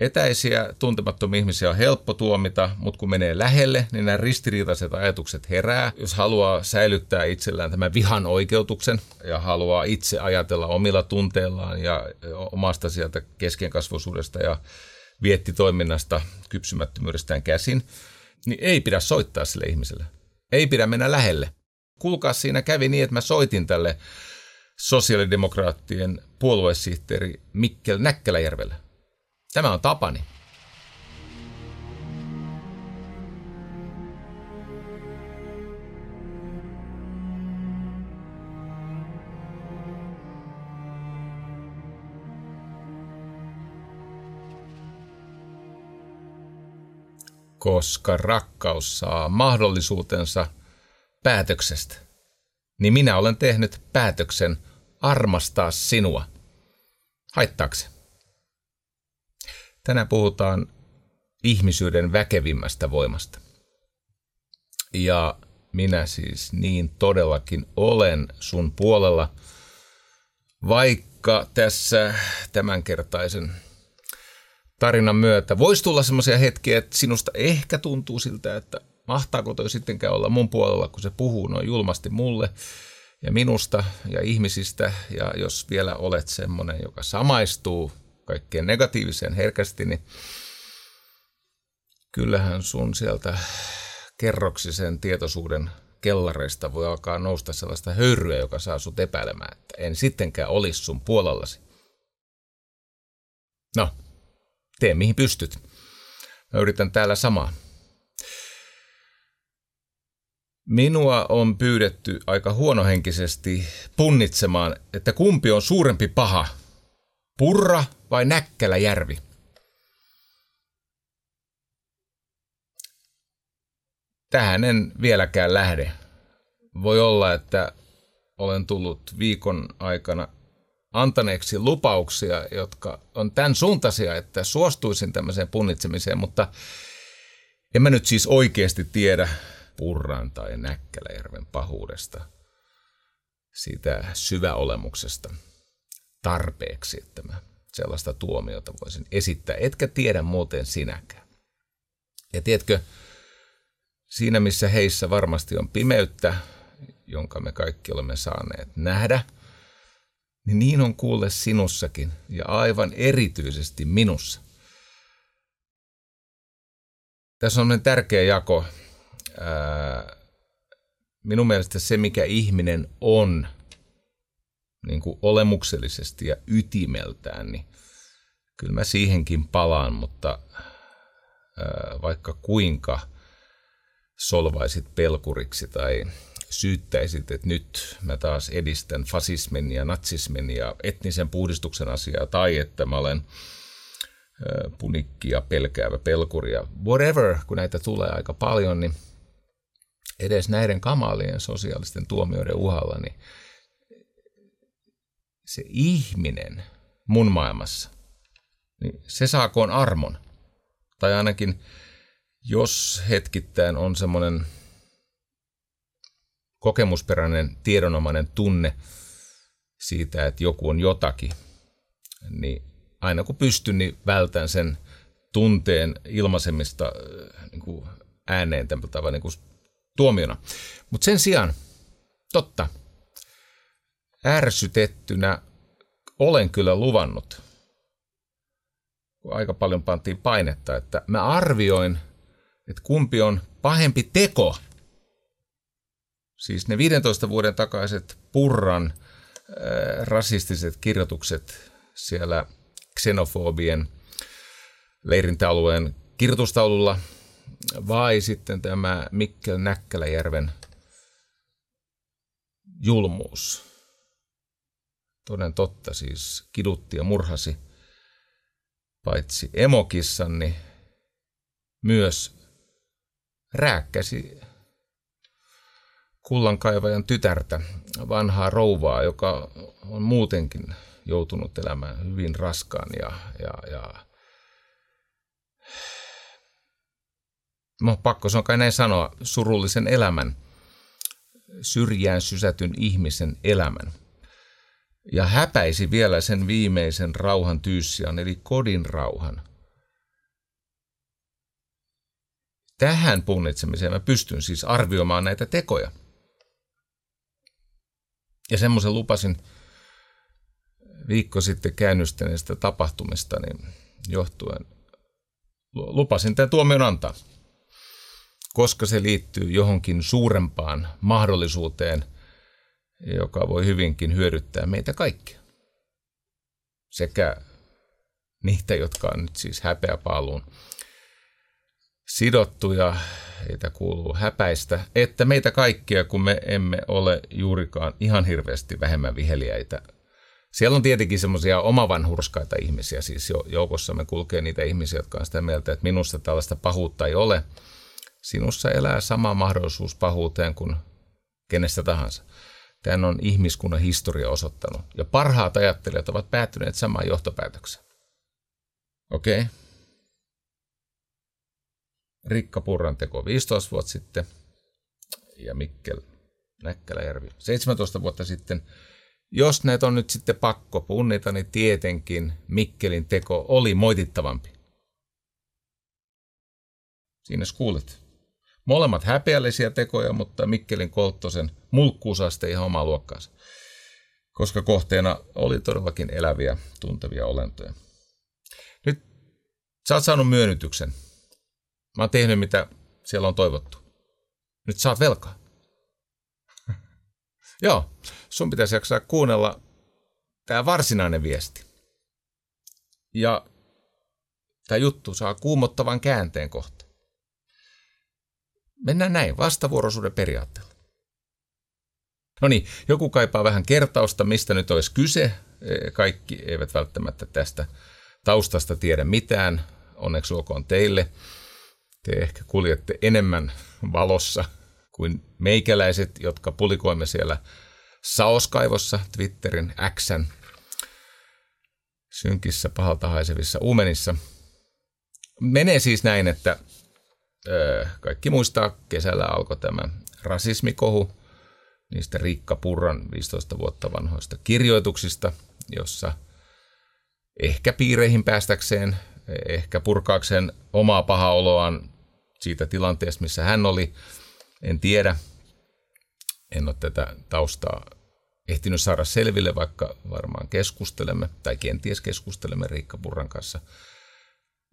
Etäisiä tuntemattomia ihmisiä on helppo tuomita, mutta kun menee lähelle, niin nämä ristiriitaiset ajatukset herää. Jos haluaa säilyttää itsellään tämän vihan oikeutuksen ja haluaa itse ajatella omilla tunteillaan ja omasta sieltä keskenkasvuisuudesta ja viettitoiminnasta, kypsymättömyydestään käsin, niin ei pidä soittaa sille ihmiselle. Ei pidä mennä lähelle. Kuulkaa, siinä kävi niin, että mä soitin tälle sosiaalidemokraattien puoluesihteeri Mikkel Näkkäläjärvelle. Tämä on tapani. koska rakkaus saa mahdollisuutensa päätöksestä, niin minä olen tehnyt päätöksen armastaa sinua. Haittaako Tänään puhutaan ihmisyyden väkevimmästä voimasta. Ja minä siis niin todellakin olen sun puolella, vaikka tässä tämänkertaisen tarinan myötä voisi tulla semmoisia hetkiä, että sinusta ehkä tuntuu siltä, että mahtaako toi sittenkään olla mun puolella, kun se puhuu noin julmasti mulle ja minusta ja ihmisistä. Ja jos vielä olet semmoinen, joka samaistuu kaikkeen negatiiviseen herkästi, niin kyllähän sun sieltä kerroksisen tietoisuuden kellareista voi alkaa nousta sellaista höyryä, joka saa sut epäilemään, että en sittenkään olisi sun puolellasi. No, tee mihin pystyt. Mä yritän täällä samaa. Minua on pyydetty aika huonohenkisesti punnitsemaan, että kumpi on suurempi paha, Purra vai Näkkäläjärvi? Tähän en vieläkään lähde. Voi olla, että olen tullut viikon aikana antaneeksi lupauksia, jotka on tämän suuntaisia, että suostuisin tämmöiseen punnitsemiseen, mutta en mä nyt siis oikeasti tiedä Purran tai Näkkäläjärven pahuudesta, siitä syväolemuksesta tarpeeksi, että mä sellaista tuomiota voisin esittää. Etkä tiedä muuten sinäkään. Ja tiedätkö, siinä missä heissä varmasti on pimeyttä, jonka me kaikki olemme saaneet nähdä, niin niin on kuulle sinussakin ja aivan erityisesti minussa. Tässä on tärkeä jako. Minun mielestä se, mikä ihminen on – niin kuin olemuksellisesti ja ytimeltään, niin kyllä mä siihenkin palaan, mutta vaikka kuinka solvaisit pelkuriksi tai syyttäisit, että nyt mä taas edistän fasismin ja natsismin ja etnisen puhdistuksen asiaa, tai että mä olen punikki ja pelkäävä pelkuri ja whatever, kun näitä tulee aika paljon, niin edes näiden kamalien sosiaalisten tuomioiden uhalla, niin se ihminen mun maailmassa, niin se saakoon armon. Tai ainakin, jos hetkittäin on semmoinen kokemusperäinen tiedonomainen tunne siitä, että joku on jotakin, niin aina kun pystyn, niin vältän sen tunteen ilmaisemista äh, niin kuin ääneen tämän niin kuin tuomiona. Mutta sen sijaan, totta, ärsytettynä olen kyllä luvannut, kun aika paljon pantiin painetta, että mä arvioin, että kumpi on pahempi teko. Siis ne 15 vuoden takaiset Purran äh, rasistiset kirjoitukset siellä xenofobien leirintäalueen kirjoitustaululla vai sitten tämä Mikkel Näkkäläjärven julmuus toden totta siis kidutti ja murhasi paitsi emokissan, niin myös rääkkäsi kullankaivajan tytärtä, vanhaa rouvaa, joka on muutenkin joutunut elämään hyvin raskaan ja, ja, ja no, pakko se on kai näin sanoa, surullisen elämän, syrjään sysätyn ihmisen elämän ja häpäisi vielä sen viimeisen rauhan tyyssian, eli kodin rauhan. Tähän punnitsemiseen mä pystyn siis arvioimaan näitä tekoja. Ja semmoisen lupasin viikko sitten käynnistäneestä tapahtumista niin johtuen. Lupasin tämän tuomion antaa, koska se liittyy johonkin suurempaan mahdollisuuteen – joka voi hyvinkin hyödyttää meitä kaikkia. Sekä niitä, jotka on nyt siis häpeäpaaluun sidottuja, heitä kuuluu häpäistä, että meitä kaikkia, kun me emme ole juurikaan ihan hirveästi vähemmän viheliäitä. Siellä on tietenkin semmoisia omavanhurskaita ihmisiä, siis joukossa me kulkee niitä ihmisiä, jotka on sitä mieltä, että minusta tällaista pahuutta ei ole. Sinussa elää sama mahdollisuus pahuuteen kuin kenestä tahansa. Tämän on ihmiskunnan historia osoittanut. Ja parhaat ajattelijat ovat päättyneet samaan johtopäätökseen. Okei. Okay. Rikka Purran teko 15 vuotta sitten ja Mikkel Näkkäläjärvi 17 vuotta sitten. Jos näitä on nyt sitten pakko punnita, niin tietenkin Mikkelin teko oli moitittavampi. Siinä kuulit. Molemmat häpeällisiä tekoja, mutta Mikkelin Kolttosen mulkkuusaste ihan omaa luokkaansa. Koska kohteena oli todellakin eläviä, tuntevia olentoja. Nyt sä oot saanut myönnytyksen Mä oon tehnyt, mitä siellä on toivottu. Nyt saat velkaa. Joo, sun pitäisi jaksaa kuunnella tämä varsinainen viesti. Ja tämä juttu saa kuumottavan käänteen kohta. Mennään näin, vastavuoroisuuden periaatteella. No niin, joku kaipaa vähän kertausta, mistä nyt olisi kyse. E, kaikki eivät välttämättä tästä taustasta tiedä mitään. Onneksi olkoon teille. Te ehkä kuljette enemmän valossa kuin meikäläiset, jotka pulikoimme siellä Saoskaivossa, Twitterin Xn synkissä pahalta haisevissa uumenissa. Menee siis näin, että kaikki muistaa, kesällä alkoi tämä rasismikohu niistä Riikka Purran 15 vuotta vanhoista kirjoituksista, jossa ehkä piireihin päästäkseen, ehkä purkaakseen omaa pahaa oloaan siitä tilanteesta, missä hän oli. En tiedä. En ole tätä taustaa ehtinyt saada selville, vaikka varmaan keskustelemme, tai kenties keskustelemme Riikka Purran kanssa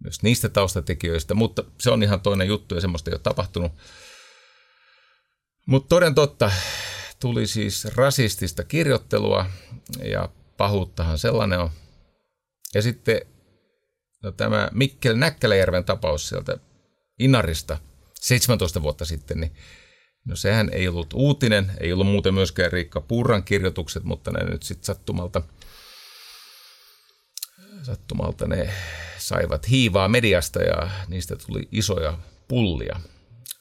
myös niistä taustatekijöistä, mutta se on ihan toinen juttu ja semmoista ei ole tapahtunut. Mutta toden totta, tuli siis rasistista kirjoittelua ja pahuuttahan sellainen on. Ja sitten no, tämä Mikkel Näkkäläjärven tapaus sieltä Inarista 17 vuotta sitten, niin no sehän ei ollut uutinen, ei ollut muuten myöskään Riikka Purran kirjoitukset, mutta ne nyt sitten sattumalta, sattumalta ne saivat hiivaa mediasta ja niistä tuli isoja pullia.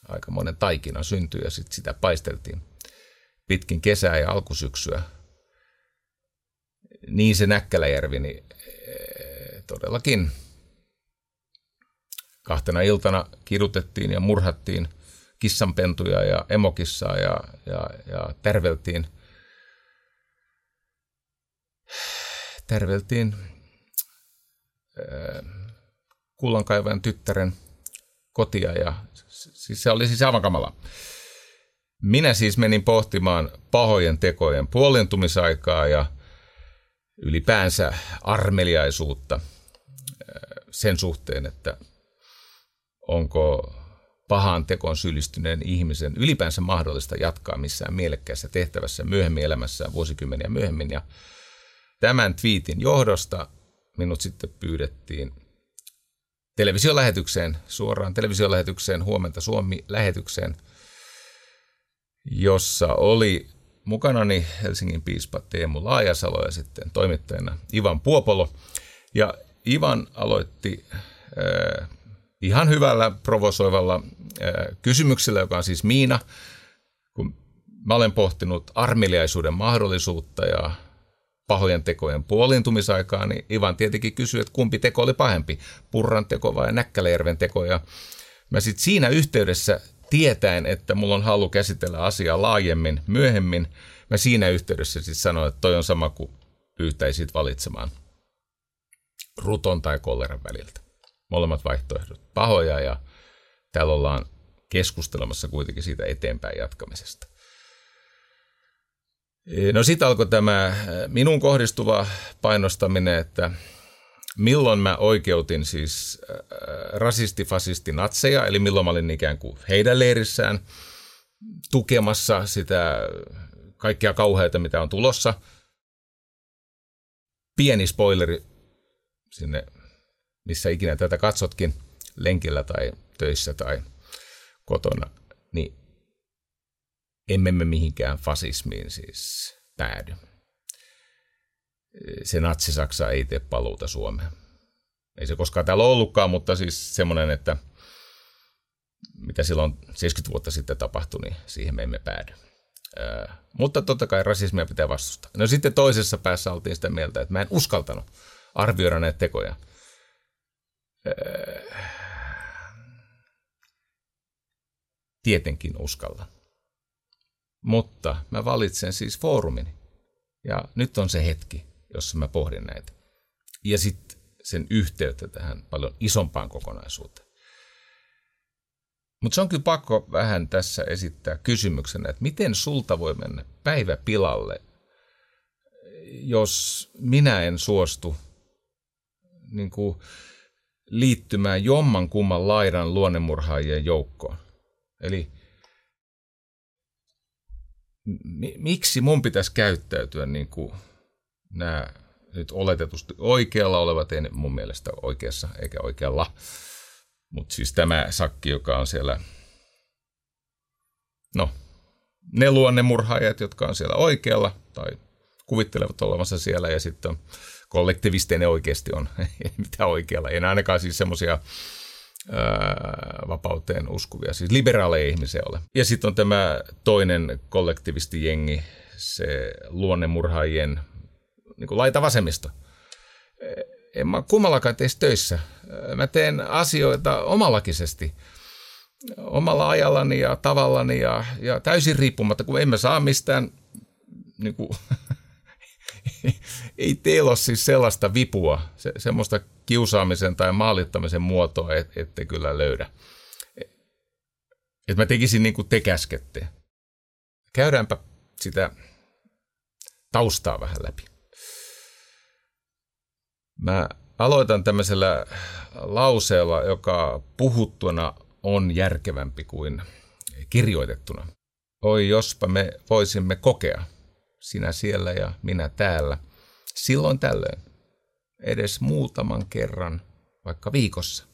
Aikamoinen taikina syntyi ja sitten sitä paisteltiin pitkin kesää ja alkusyksyä. Niin se Näkkäläjärvi, niin eh, todellakin – Kahtena iltana kidutettiin ja murhattiin kissanpentuja ja emokissaa ja, ja, ja terveltiin, terveltiin kullankaivajan tyttären kotia ja siis se oli siis aivan kamala. Minä siis menin pohtimaan pahojen tekojen puolentumisaikaa ja ylipäänsä armeliaisuutta sen suhteen, että onko pahaan tekoon syyllistyneen ihmisen ylipäänsä mahdollista jatkaa missään mielekkäässä tehtävässä myöhemmin elämässään vuosikymmeniä myöhemmin. Ja tämän twiitin johdosta minut sitten pyydettiin televisiolähetykseen, suoraan televisiolähetykseen, huomenta Suomi-lähetykseen, jossa oli mukanani Helsingin piispa Teemu Laajasalo ja sitten toimittajana Ivan Puopolo. Ja Ivan aloitti äh, ihan hyvällä provosoivalla kysymyksellä, joka on siis Miina, kun mä olen pohtinut armeliaisuuden mahdollisuutta ja pahojen tekojen puolintumisaikaa, niin Ivan tietenkin kysyi, että kumpi teko oli pahempi, Purran teko vai Näkkäläjärven teko. Ja mä sitten siinä yhteydessä tietäen, että mulla on halu käsitellä asiaa laajemmin myöhemmin, mä siinä yhteydessä sitten sanoin, että toi on sama kuin pyytäisit valitsemaan ruton tai kolleran väliltä molemmat vaihtoehdot pahoja ja täällä ollaan keskustelemassa kuitenkin siitä eteenpäin jatkamisesta. No sitten alkoi tämä minun kohdistuva painostaminen, että milloin mä oikeutin siis rasisti, fasisti, natseja, eli milloin mä olin ikään kuin heidän leirissään tukemassa sitä kaikkia kauheita, mitä on tulossa. Pieni spoileri sinne, missä ikinä tätä katsotkin, lenkillä tai töissä tai kotona, niin emme me mihinkään fasismiin siis päädy. Se natsi-Saksa ei tee paluuta Suomeen. Ei se koskaan täällä ollutkaan, mutta siis semmoinen, että mitä silloin 70 vuotta sitten tapahtui, niin siihen me emme päädy. Öö, mutta totta kai rasismia pitää vastustaa. No sitten toisessa päässä oltiin sitä mieltä, että mä en uskaltanut arvioida näitä tekoja. Öö, tietenkin uskallan. Mutta mä valitsen siis foorumin. Ja nyt on se hetki, jossa mä pohdin näitä. Ja sitten sen yhteyttä tähän paljon isompaan kokonaisuuteen. Mutta se on kyllä pakko vähän tässä esittää kysymyksenä, että miten sulta voi mennä päivä pilalle, jos minä en suostu niin kuin, liittymään jomman kumman laidan luonnemurhaajien joukkoon. Eli miksi mun pitäisi käyttäytyä niin kuin nämä nyt oletetusti oikealla olevat, ei mun mielestä oikeassa eikä oikealla, mutta siis tämä sakki, joka on siellä, no, ne luonnemurhaajat, jotka on siellä oikealla tai kuvittelevat olevansa siellä ja sitten kollektivisteinen oikeasti on, mitä oikealla, ei ainakaan siis semmoisia vapauteen uskuvia, siis liberaaleja ihmisiä ole. Ja sitten on tämä toinen kollektivistijengi, se luonnemurhaajien niin laita vasemmisto. En mä kummallakaan tee töissä. Mä teen asioita omalakisesti, omalla ajallani ja tavallani ja, ja täysin riippumatta, kun emme saa mistään niin kuin, ei teillä ole siis sellaista vipua, se, semmoista kiusaamisen tai maalittamisen muotoa, et, ette kyllä löydä. Että mä tekisin niin kuin te käskette. Käydäänpä sitä taustaa vähän läpi. Mä aloitan tämmöisellä lauseella, joka puhuttuna on järkevämpi kuin kirjoitettuna. Oi, jospa me voisimme kokea – sinä siellä ja minä täällä, silloin tällöin, edes muutaman kerran, vaikka viikossa,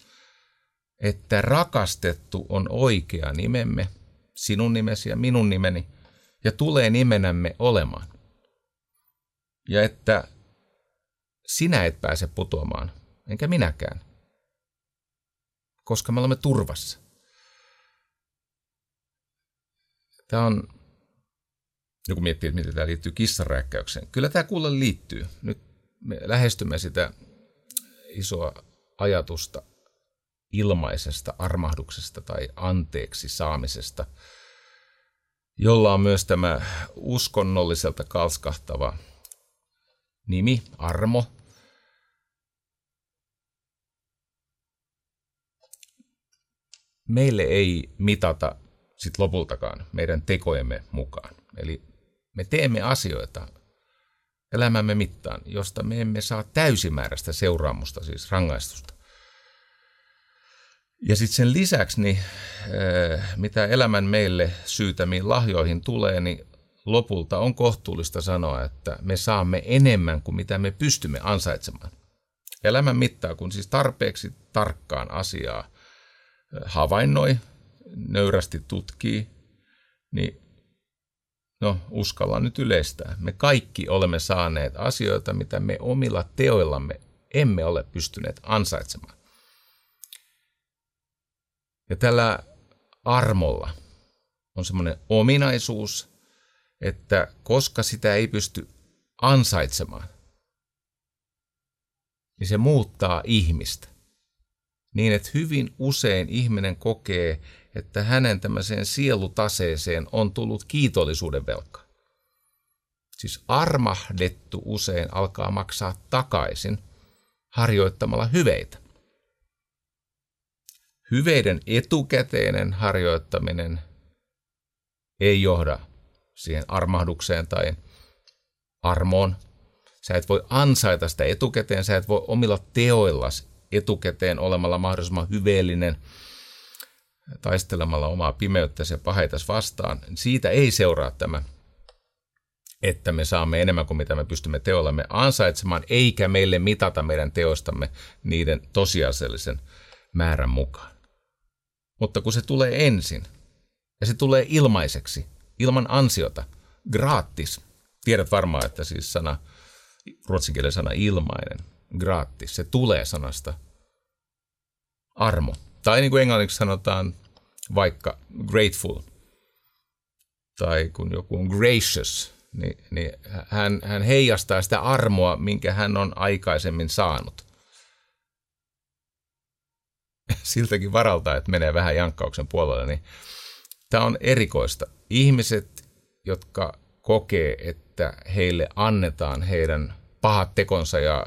että rakastettu on oikea nimemme, sinun nimesi ja minun nimeni, ja tulee nimenämme olemaan. Ja että sinä et pääse putoamaan, enkä minäkään, koska me olemme turvassa. Tämä on joku miettii, että miten tämä liittyy kissaräkkäykseen. Kyllä tämä kuulle liittyy. Nyt me lähestymme sitä isoa ajatusta ilmaisesta armahduksesta tai anteeksi saamisesta, jolla on myös tämä uskonnolliselta kalskahtava nimi, armo. Meille ei mitata sit lopultakaan meidän tekojemme mukaan. Eli me teemme asioita elämämme mittaan, josta me emme saa täysimääräistä seuraamusta, siis rangaistusta. Ja sitten sen lisäksi, niin, äh, mitä elämän meille syytämiin lahjoihin tulee, niin lopulta on kohtuullista sanoa, että me saamme enemmän kuin mitä me pystymme ansaitsemaan. Elämän mittaa, kun siis tarpeeksi tarkkaan asiaa äh, havainnoi, nöyrästi tutkii, niin No, uskalla nyt yleistää. Me kaikki olemme saaneet asioita, mitä me omilla teoillamme emme ole pystyneet ansaitsemaan. Ja tällä armolla on semmoinen ominaisuus, että koska sitä ei pysty ansaitsemaan, niin se muuttaa ihmistä. Niin, että hyvin usein ihminen kokee, että hänen tämmöiseen sielutaseeseen on tullut kiitollisuuden velka. Siis armahdettu usein alkaa maksaa takaisin harjoittamalla hyveitä. hyveiden etukäteinen harjoittaminen ei johda siihen armahdukseen tai armoon. Sä et voi ansaita sitä etukäteen, sä et voi omilla teoillas etukäteen olemalla mahdollisimman hyveellinen, taistelemalla omaa pimeyttäsi ja paheitas vastaan. Siitä ei seuraa tämä, että me saamme enemmän kuin mitä me pystymme teollamme ansaitsemaan, eikä meille mitata meidän teostamme niiden tosiasiallisen määrän mukaan. Mutta kun se tulee ensin, ja se tulee ilmaiseksi, ilman ansiota, gratis. Tiedät varmaan, että siis sana, ruotsinkielinen sana ilmainen, gratis, se tulee sanasta armo. Tai niin kuin englanniksi sanotaan vaikka grateful. Tai kun joku on gracious, niin, niin hän, hän heijastaa sitä armoa, minkä hän on aikaisemmin saanut. Siltäkin varalta, että menee vähän jankkauksen puolelle, niin tämä on erikoista. Ihmiset, jotka kokee, että heille annetaan heidän pahat tekonsa ja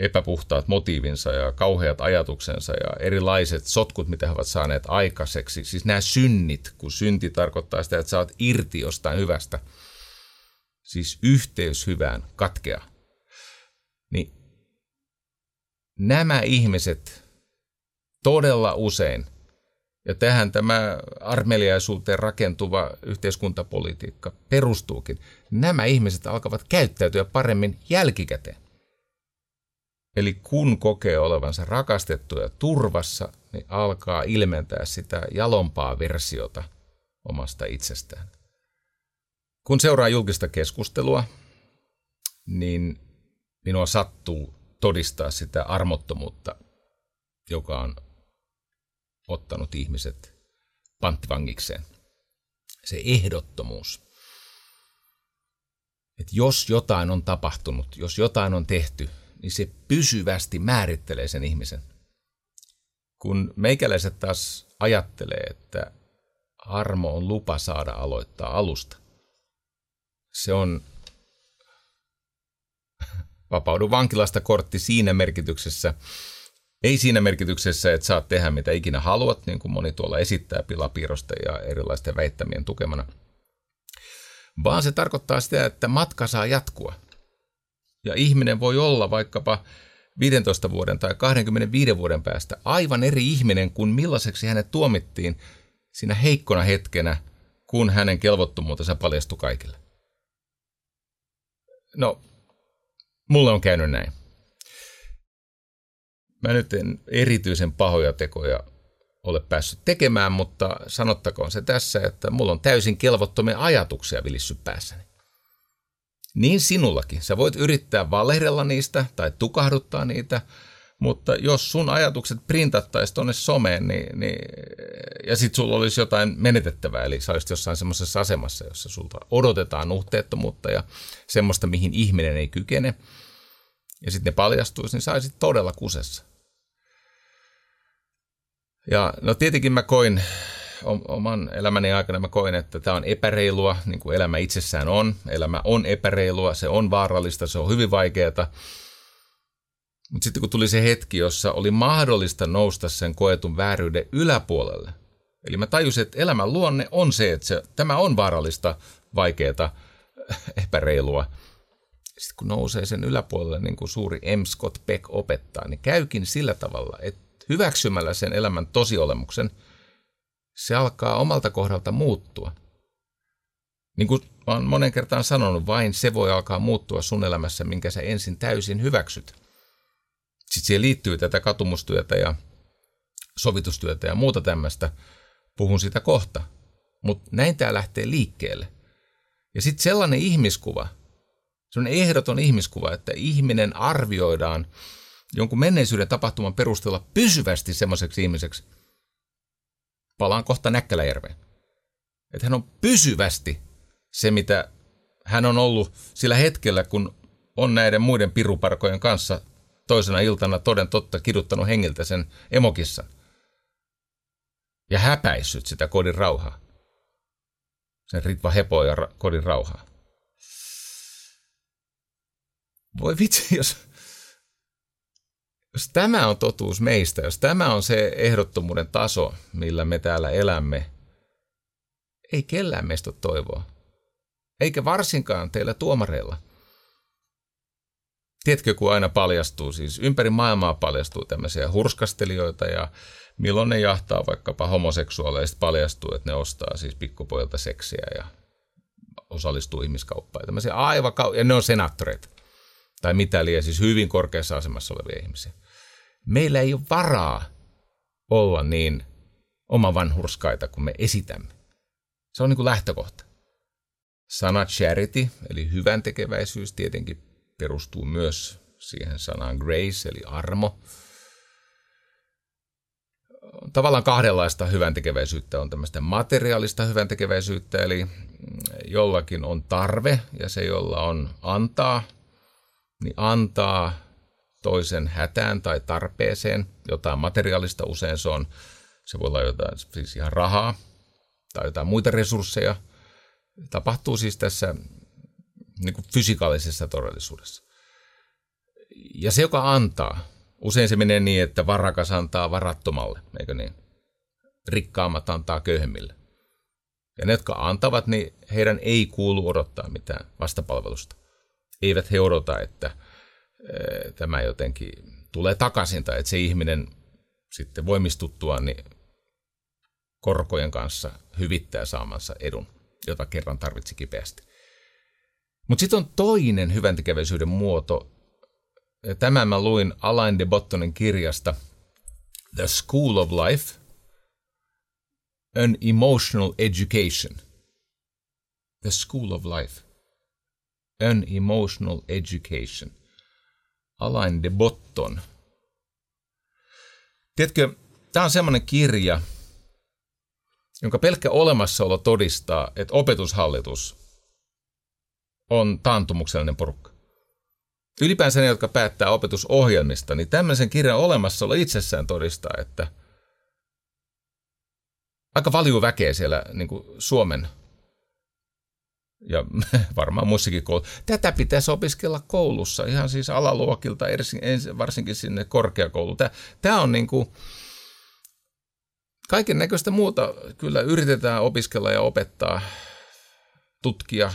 epäpuhtaat motiivinsa ja kauheat ajatuksensa ja erilaiset sotkut, mitä he ovat saaneet aikaiseksi. Siis nämä synnit, kun synti tarkoittaa sitä, että saat irti jostain hyvästä. Siis yhteys hyvään katkea. Niin nämä ihmiset todella usein, ja tähän tämä armeliaisuuteen rakentuva yhteiskuntapolitiikka perustuukin, nämä ihmiset alkavat käyttäytyä paremmin jälkikäteen. Eli kun kokee olevansa rakastettu ja turvassa, niin alkaa ilmentää sitä jalompaa versiota omasta itsestään. Kun seuraa julkista keskustelua, niin minua sattuu todistaa sitä armottomuutta, joka on ottanut ihmiset panttivangikseen. Se ehdottomuus. Että jos jotain on tapahtunut, jos jotain on tehty, niin se pysyvästi määrittelee sen ihmisen. Kun meikäläiset taas ajattelee, että armo on lupa saada aloittaa alusta, se on vapaudu vankilasta kortti siinä merkityksessä, ei siinä merkityksessä, että saat tehdä mitä ikinä haluat, niin kuin moni tuolla esittää pilapiirrosten ja erilaisten väittämien tukemana, vaan se tarkoittaa sitä, että matka saa jatkua – ja ihminen voi olla vaikkapa 15 vuoden tai 25 vuoden päästä aivan eri ihminen kuin millaiseksi hänet tuomittiin siinä heikkona hetkenä, kun hänen kelvottomuutensa paljastui kaikille. No, mulle on käynyt näin. Mä nyt en erityisen pahoja tekoja ole päässyt tekemään, mutta sanottakoon se tässä, että mulla on täysin kelvottomia ajatuksia vilissyt päässäni. Niin sinullakin. Sä voit yrittää valehdella niistä tai tukahduttaa niitä, mutta jos sun ajatukset printattaisiin tuonne someen, niin, niin, ja sit sulla olisi jotain menetettävää, eli sä olisit jossain semmoisessa asemassa, jossa sulta odotetaan nuhteettomuutta ja semmoista, mihin ihminen ei kykene, ja sitten ne paljastuisi, niin saisit todella kusessa. Ja no tietenkin mä koin oman elämäni aikana mä koin, että tämä on epäreilua, niin kuin elämä itsessään on. Elämä on epäreilua, se on vaarallista, se on hyvin vaikeaa. Mutta sitten kun tuli se hetki, jossa oli mahdollista nousta sen koetun vääryyden yläpuolelle, eli mä tajusin, että elämän luonne on se, että se, tämä on vaarallista, vaikeaa, epäreilua. Sitten kun nousee sen yläpuolelle, niin kuin suuri M. Scott Peck opettaa, niin käykin sillä tavalla, että hyväksymällä sen elämän tosiolemuksen – se alkaa omalta kohdalta muuttua. Niin kuin olen monen kertaan sanonut, vain se voi alkaa muuttua sun elämässä, minkä sä ensin täysin hyväksyt. Sitten siihen liittyy tätä katumustyötä ja sovitustyötä ja muuta tämmöistä. Puhun sitä kohta. Mutta näin tämä lähtee liikkeelle. Ja sitten sellainen ihmiskuva, sellainen ehdoton ihmiskuva, että ihminen arvioidaan jonkun menneisyyden tapahtuman perusteella pysyvästi semmoiseksi ihmiseksi, palaan kohta Näkkäläjärveen. Että hän on pysyvästi se, mitä hän on ollut sillä hetkellä, kun on näiden muiden piruparkojen kanssa toisena iltana toden totta kiduttanut hengiltä sen emokissa. Ja häpäissyt sitä kodin rauhaa. Sen Ritva Hepo ja ra- kodin rauhaa. Voi vitsi, jos, jos tämä on totuus meistä, jos tämä on se ehdottomuuden taso, millä me täällä elämme, ei kellään meistä ole toivoa. Eikä varsinkaan teillä tuomareilla. Tiedätkö, kun aina paljastuu, siis ympäri maailmaa paljastuu tämmöisiä hurskastelijoita ja milloin ne jahtaa vaikkapa homoseksuaaleista paljastuu, että ne ostaa siis pikkupoilta seksiä ja osallistuu ihmiskauppaan. Ja, tämmöisiä aivan ja ne on senaattoreita tai mitä liian, siis hyvin korkeassa asemassa olevia ihmisiä. Meillä ei ole varaa olla niin oma vanhurskaita kuin me esitämme. Se on niin kuin lähtökohta. Sana charity, eli hyvän tekeväisyys, tietenkin perustuu myös siihen sanaan grace, eli armo. Tavallaan kahdenlaista hyvän tekeväisyyttä on tämmöistä materiaalista hyvän tekeväisyyttä, eli jollakin on tarve ja se, jolla on antaa, niin antaa toisen hätään tai tarpeeseen jotain materiaalista. Usein se, on, se voi olla jotain siis ihan rahaa tai jotain muita resursseja. Tapahtuu siis tässä niin kuin fysikaalisessa todellisuudessa. Ja se, joka antaa, usein se menee niin, että varakas antaa varattomalle, eikö niin? Rikkaammat antaa köyhemmille. Ja ne, jotka antavat, niin heidän ei kuulu odottaa mitään vastapalvelusta. Eivät he odota, että tämä jotenkin tulee takaisin tai että se ihminen sitten voimistuttua niin korkojen kanssa hyvittää saamansa edun, jota kerran tarvitsi kipeästi. Mutta sitten on toinen hyväntekeväisyyden muoto. Tämän mä luin Alain de Bottonin kirjasta The School of Life – An Emotional Education. The School of Life. An Emotional Education. Alain de Botton. Tiedätkö, tämä on semmoinen kirja, jonka pelkkä olemassaolo todistaa, että opetushallitus on taantumuksellinen porukka. Ylipäänsä ne, jotka päättää opetusohjelmista, niin tämmöisen kirjan olemassaolo itsessään todistaa, että – aika paljon väkeä siellä niin kuin Suomen ja varmaan muissakin koulussa. Tätä pitäisi opiskella koulussa, ihan siis alaluokilta, varsinkin sinne korkeakouluun. Tämä on niin kuin, kaiken näköistä muuta kyllä yritetään opiskella ja opettaa, tutkia,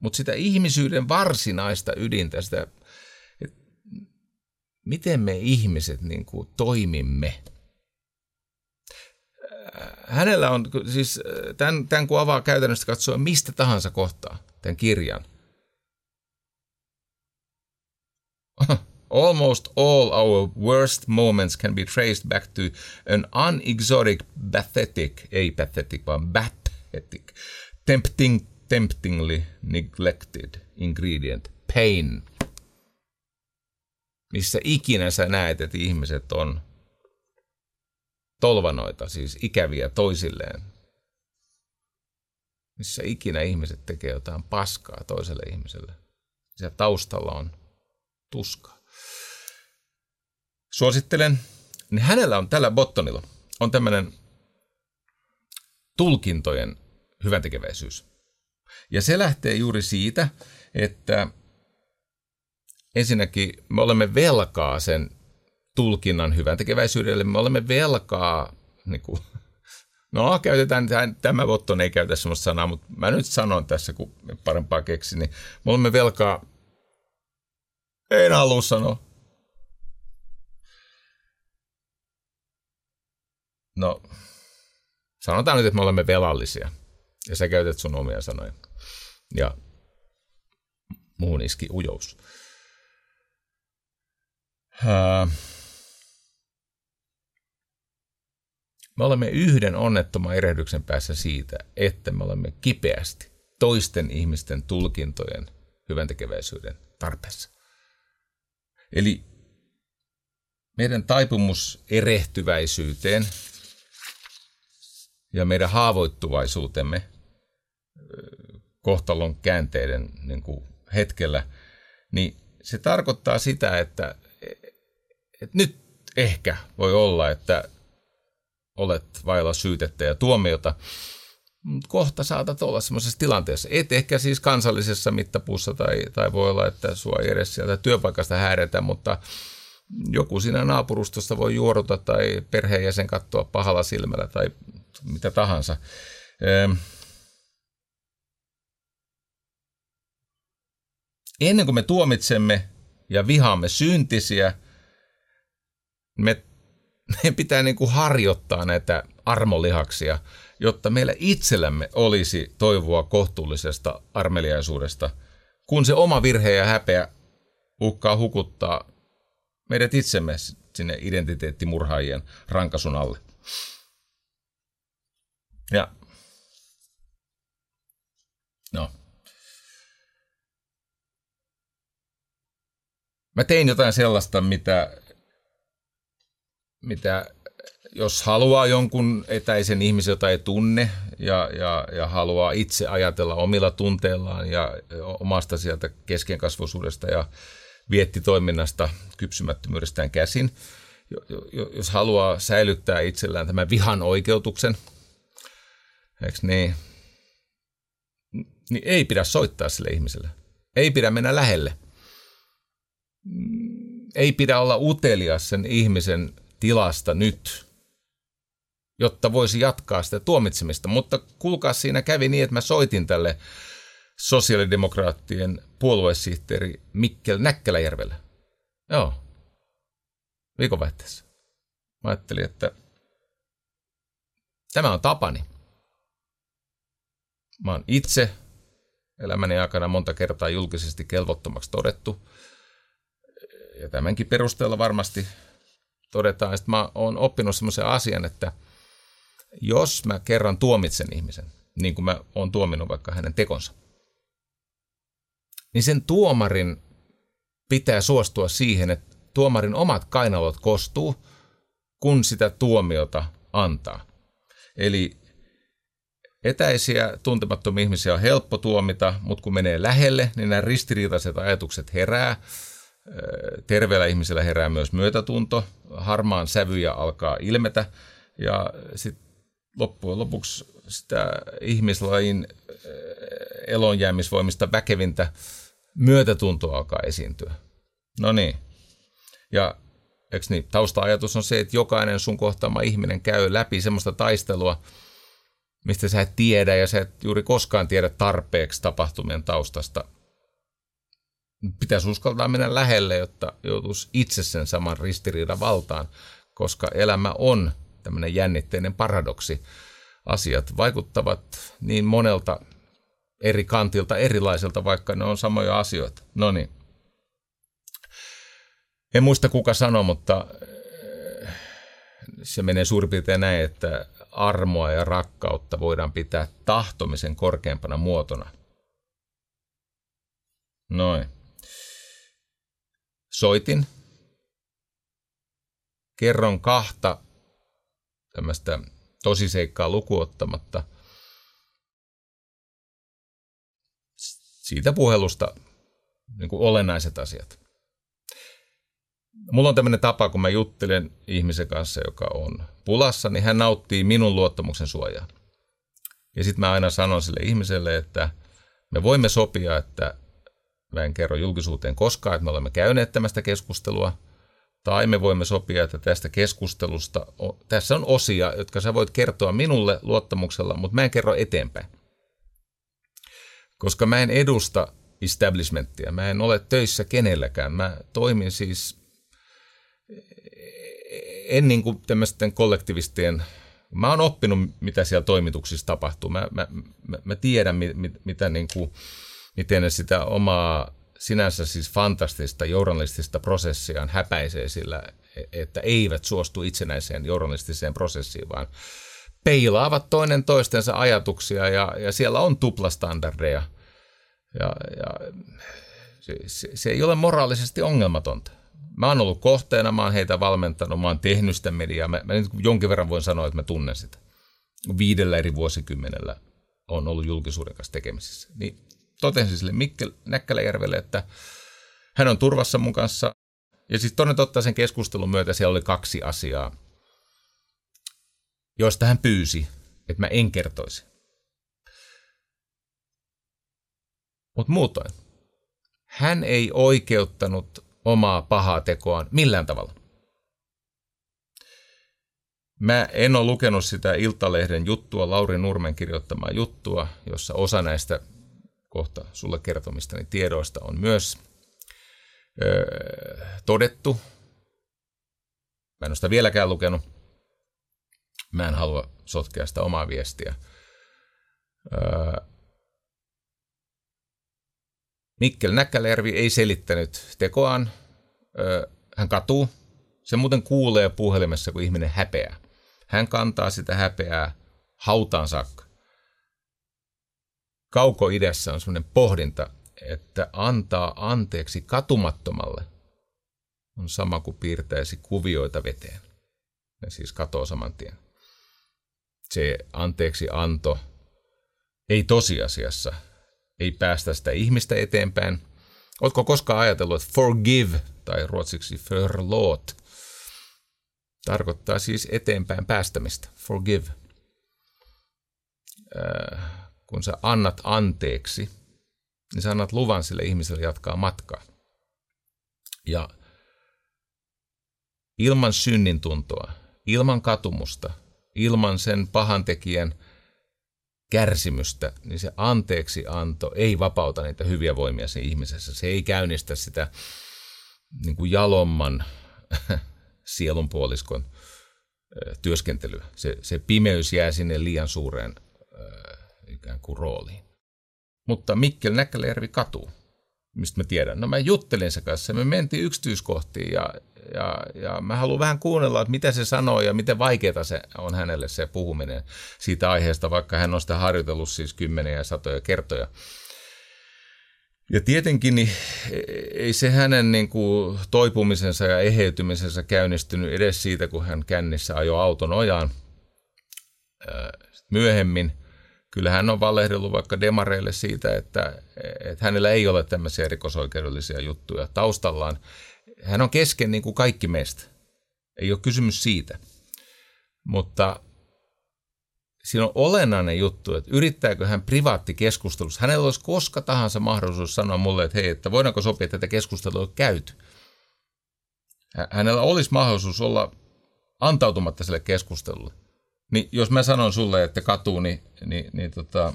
mutta sitä ihmisyyden varsinaista ydintä, sitä, miten me ihmiset niin kuin toimimme – hänellä on, siis tämän, tämän kun avaa käytännössä katsoa mistä tahansa kohtaa, tämän kirjan. Almost all our worst moments can be traced back to an unexotic, pathetic, ei pathetic, vaan pathetic, tempting, temptingly neglected ingredient, pain. Missä ikinä sä näet, että ihmiset on tolvanoita, siis ikäviä toisilleen. Missä ikinä ihmiset tekee jotain paskaa toiselle ihmiselle. Siellä taustalla on tuskaa. Suosittelen, niin hänellä on tällä Bottonilla on tämmöinen tulkintojen hyväntekeväisyys. Ja se lähtee juuri siitä, että ensinnäkin me olemme velkaa sen tulkinnan hyvän tekeväisyydelle. Me olemme velkaa, niin kuin, no käytetään, tämä Votton ei käytä sellaista sanaa, mutta mä nyt sanon tässä, kun parempaa keksin, niin me olemme velkaa, en halua sanoa. No, sanotaan nyt, että me olemme velallisia. Ja sä käytät sun omia sanoja. Ja muun iski ujous. Uh, Me olemme yhden onnettoman erehdyksen päässä siitä, että me olemme kipeästi toisten ihmisten tulkintojen hyväntekeväisyyden tarpeessa. Eli meidän taipumus erehtyväisyyteen ja meidän haavoittuvaisuutemme kohtalon käänteiden niin kuin hetkellä, niin se tarkoittaa sitä, että, että nyt ehkä voi olla, että olet vailla syytettä ja tuomiota, kohta saatat olla semmoisessa tilanteessa. Et ehkä siis kansallisessa mittapuussa tai, tai voi olla, että sua ei edes sieltä työpaikasta häädetä, mutta joku siinä naapurustosta voi juoruta tai perheenjäsen katsoa pahalla silmällä tai mitä tahansa. Ennen kuin me tuomitsemme ja vihaamme syntisiä, me, me pitää niin kuin harjoittaa näitä armolihaksia, jotta meillä itsellämme olisi toivoa kohtuullisesta armeliaisuudesta, kun se oma virhe ja häpeä uhkaa hukuttaa meidät itsemme sinne identiteettimurhaajien rankasun alle. Ja no. Mä tein jotain sellaista, mitä, mitä jos haluaa jonkun etäisen ihmisen, jota ei tunne ja, ja, ja haluaa itse ajatella omilla tunteillaan ja omasta sieltä keskenkasvuisuudesta ja viettitoiminnasta, kypsymättömyydestään käsin, jos haluaa säilyttää itsellään tämän vihan oikeutuksen, eikö niin, niin ei pidä soittaa sille ihmiselle. Ei pidä mennä lähelle. Ei pidä olla utelias sen ihmisen tilasta nyt, jotta voisi jatkaa sitä tuomitsemista. Mutta kuulkaa, siinä kävi niin, että mä soitin tälle sosiaalidemokraattien puoluesihteeri Mikkel Näkkäläjärvellä. Joo. Viikonvaihteessa. Mä ajattelin, että tämä on tapani. Mä oon itse elämäni aikana monta kertaa julkisesti kelvottomaksi todettu. Ja tämänkin perusteella varmasti todetaan, että mä oon oppinut semmoisen asian, että jos mä kerran tuomitsen ihmisen, niin kuin mä oon tuominut vaikka hänen tekonsa, niin sen tuomarin pitää suostua siihen, että tuomarin omat kainalot kostuu, kun sitä tuomiota antaa. Eli etäisiä tuntemattomia ihmisiä on helppo tuomita, mutta kun menee lähelle, niin nämä ristiriitaiset ajatukset herää. Terveellä ihmisellä herää myös myötätunto, harmaan sävyjä alkaa ilmetä ja sitten loppujen lopuksi sitä ihmislajin elonjäämisvoimista väkevintä myötätunto alkaa esiintyä. No niin. Ja eikö niin, tausta-ajatus on se, että jokainen sun kohtaama ihminen käy läpi semmoista taistelua, mistä sä et tiedä ja sä et juuri koskaan tiedä tarpeeksi tapahtumien taustasta. Pitäisi uskaltaa mennä lähelle, jotta joutuisi itse sen saman ristiriidan valtaan, koska elämä on tämmöinen jännitteinen paradoksi. Asiat vaikuttavat niin monelta eri kantilta erilaiselta, vaikka ne on samoja asioita. No niin. En muista kuka sanoi, mutta eh, se menee suurin piirtein näin, että armoa ja rakkautta voidaan pitää tahtomisen korkeampana muotona. Noin. Soitin. Kerron kahta tämmöistä tosiseikkaa lukuottamatta – siitä puhelusta niin kuin olennaiset asiat. Mulla on tämmöinen tapa, kun mä juttelen ihmisen kanssa, joka on pulassa, niin hän nauttii minun luottamuksen suojaa. Ja sitten mä aina sanon sille ihmiselle, että me voimme sopia, että mä en kerro julkisuuteen koskaan, että me olemme käyneet tämmöistä keskustelua, tai me voimme sopia, että tästä keskustelusta, tässä on osia, jotka sä voit kertoa minulle luottamuksella, mutta mä en kerro eteenpäin koska mä en edusta establishmenttia. Mä en ole töissä kenelläkään. Mä toimin siis en niin kuin tämmöisten kollektivistien, mä oon oppinut, mitä siellä toimituksissa tapahtuu. Mä, mä, mä, mä tiedän, mit, mit, mitä niin kuin, miten ne sitä omaa sinänsä siis fantastista journalistista prosessiaan häpäisee sillä, että eivät suostu itsenäiseen journalistiseen prosessiin, vaan peilaavat toinen toistensa ajatuksia ja, ja siellä on tuplastandardeja. Ja, ja se, se, se ei ole moraalisesti ongelmatonta. Mä oon ollut kohteena, mä oon heitä valmentanut, mä oon tehnyt sitä mediaa. Mä, mä jonkin verran voin sanoa, että mä tunnen sitä. Viidellä eri vuosikymmenellä on ollut julkisuuden kanssa tekemisissä. Niin totesin sille Mikkel Näkkäläjärvelle, että hän on turvassa mun kanssa. Ja siis toinen totta sen keskustelun myötä siellä oli kaksi asiaa, joista hän pyysi, että mä en kertoisi. Mutta muutoin. Hän ei oikeuttanut omaa pahaa tekoaan millään tavalla. Mä en ole lukenut sitä Iltalehden juttua, Lauri Nurmen kirjoittamaa juttua, jossa osa näistä kohta sulle kertomistani tiedoista on myös öö, todettu. Mä en ole sitä vieläkään lukenut. Mä en halua sotkea sitä omaa viestiä. Öö, Mikkel Näkkälervi ei selittänyt tekoaan. Öö, hän katuu. Se muuten kuulee puhelimessa, kun ihminen häpeää. Hän kantaa sitä häpeää hautaan saakka. Kauko-idässä on sellainen pohdinta, että antaa anteeksi katumattomalle on sama kuin piirtäisi kuvioita veteen. Ne siis katoo saman tien. Se anteeksi anto ei tosiasiassa, ei päästä sitä ihmistä eteenpäin. Oletko koskaan ajatellut, että forgive tai ruotsiksi förlåt tarkoittaa siis eteenpäin päästämistä, forgive. Äh, kun sä annat anteeksi, niin sä annat luvan sille ihmiselle jatkaa matkaa. Ja ilman synnintuntoa, ilman katumusta, ilman sen pahantekijän kärsimystä, niin se anteeksi anto ei vapauta niitä hyviä voimia siinä ihmisessä. Se ei käynnistä sitä niin kuin jalomman sielunpuoliskon työskentelyä. Se, se pimeys jää sinne liian suureen ikään kuin rooliin. Mutta Mikkel Näkkäläjärvi katuu. Mistä mä tiedän? No mä juttelin se kanssa. Me mentiin yksityiskohtiin ja, ja, ja mä haluan vähän kuunnella, että mitä se sanoo ja miten vaikeaa se on hänelle se puhuminen siitä aiheesta, vaikka hän on sitä harjoitellut siis kymmeniä ja satoja kertoja. Ja tietenkin niin ei se hänen niin kuin, toipumisensa ja eheytymisensä käynnistynyt edes siitä, kun hän kännissä ajoi auton ojaan myöhemmin. Kyllä hän on valehdellut vaikka demareille siitä, että, että hänellä ei ole tämmöisiä rikosoikeudellisia juttuja taustallaan. Hän on kesken niin kuin kaikki meistä. Ei ole kysymys siitä. Mutta siinä on olennainen juttu, että yrittääkö hän privaattikeskustelussa, hänellä olisi koska tahansa mahdollisuus sanoa mulle, että hei, että voidaanko sopia, että tätä keskustelua käyty. Hänellä olisi mahdollisuus olla antautumatta sille keskustelulle. Niin jos mä sanon sulle, että katuu, niin, niin, niin tota,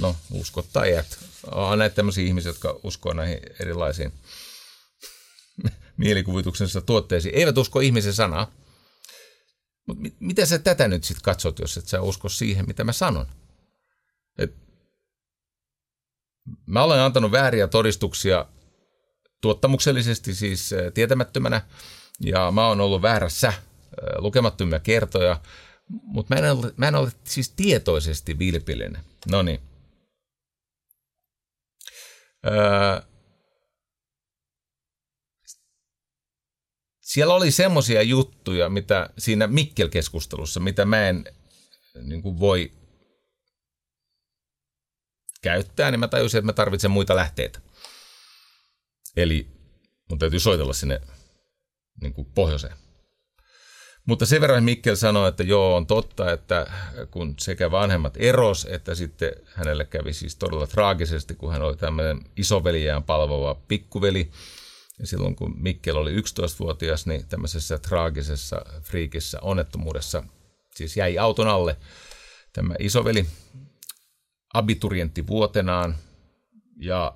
no uskot tai et. On näitä tämmöisiä ihmisiä, jotka uskoo näihin erilaisiin mielikuvituksensa tuotteisiin. Eivät usko ihmisen sanaa. Mutta miten sä tätä nyt sitten katsot, jos et sä usko siihen, mitä mä sanon? Et mä olen antanut vääriä todistuksia tuottamuksellisesti siis tietämättömänä, ja mä oon ollut väärässä lukemattomia kertoja, mutta mä, en ole, mä en ole siis tietoisesti vilpillinen. No niin. Öö, siellä oli semmoisia juttuja, mitä siinä Mikkel-keskustelussa, mitä mä en niin kuin voi käyttää, niin mä tajusin, että mä tarvitsen muita lähteitä. Eli mun täytyy soitella sinne niin kuin pohjoiseen. Mutta sen verran Mikkel sanoi, että joo, on totta, että kun sekä vanhemmat eros, että sitten hänelle kävi siis todella traagisesti, kun hän oli tämmöinen isoveliään palvova pikkuveli, ja silloin kun Mikkel oli 11-vuotias, niin tämmöisessä traagisessa friikissä onnettomuudessa siis jäi auton alle tämä isoveli abiturientti vuotenaan ja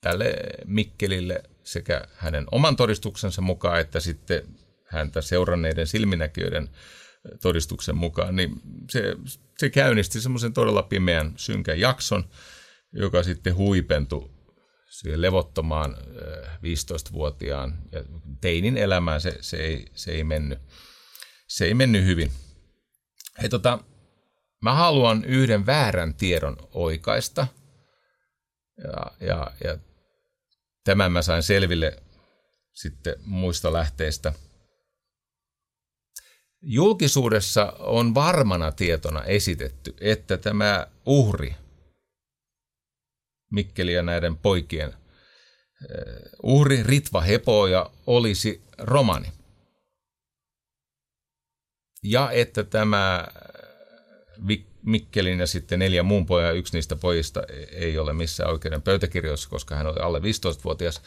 tälle Mikkelille sekä hänen oman todistuksensa mukaan että sitten häntä seuranneiden silminäkijöiden todistuksen mukaan, niin se, se käynnisti semmoisen todella pimeän synkän jakson, joka sitten huipentui siihen levottomaan 15-vuotiaan ja teinin elämään se, se, ei, se, ei mennyt, se ei mennyt hyvin. Hei, tota, mä haluan yhden väärän tiedon oikaista ja, ja, ja tämän mä sain selville sitten muista lähteistä. Julkisuudessa on varmana tietona esitetty, että tämä uhri – Mikkeli ja näiden poikien uhri Ritva Hepoja olisi romani. Ja että tämä Mikkelin ja sitten neljä muun pojan. Yksi niistä pojista ei ole missään oikeuden pöytäkirjoissa, koska hän oli alle 15-vuotias.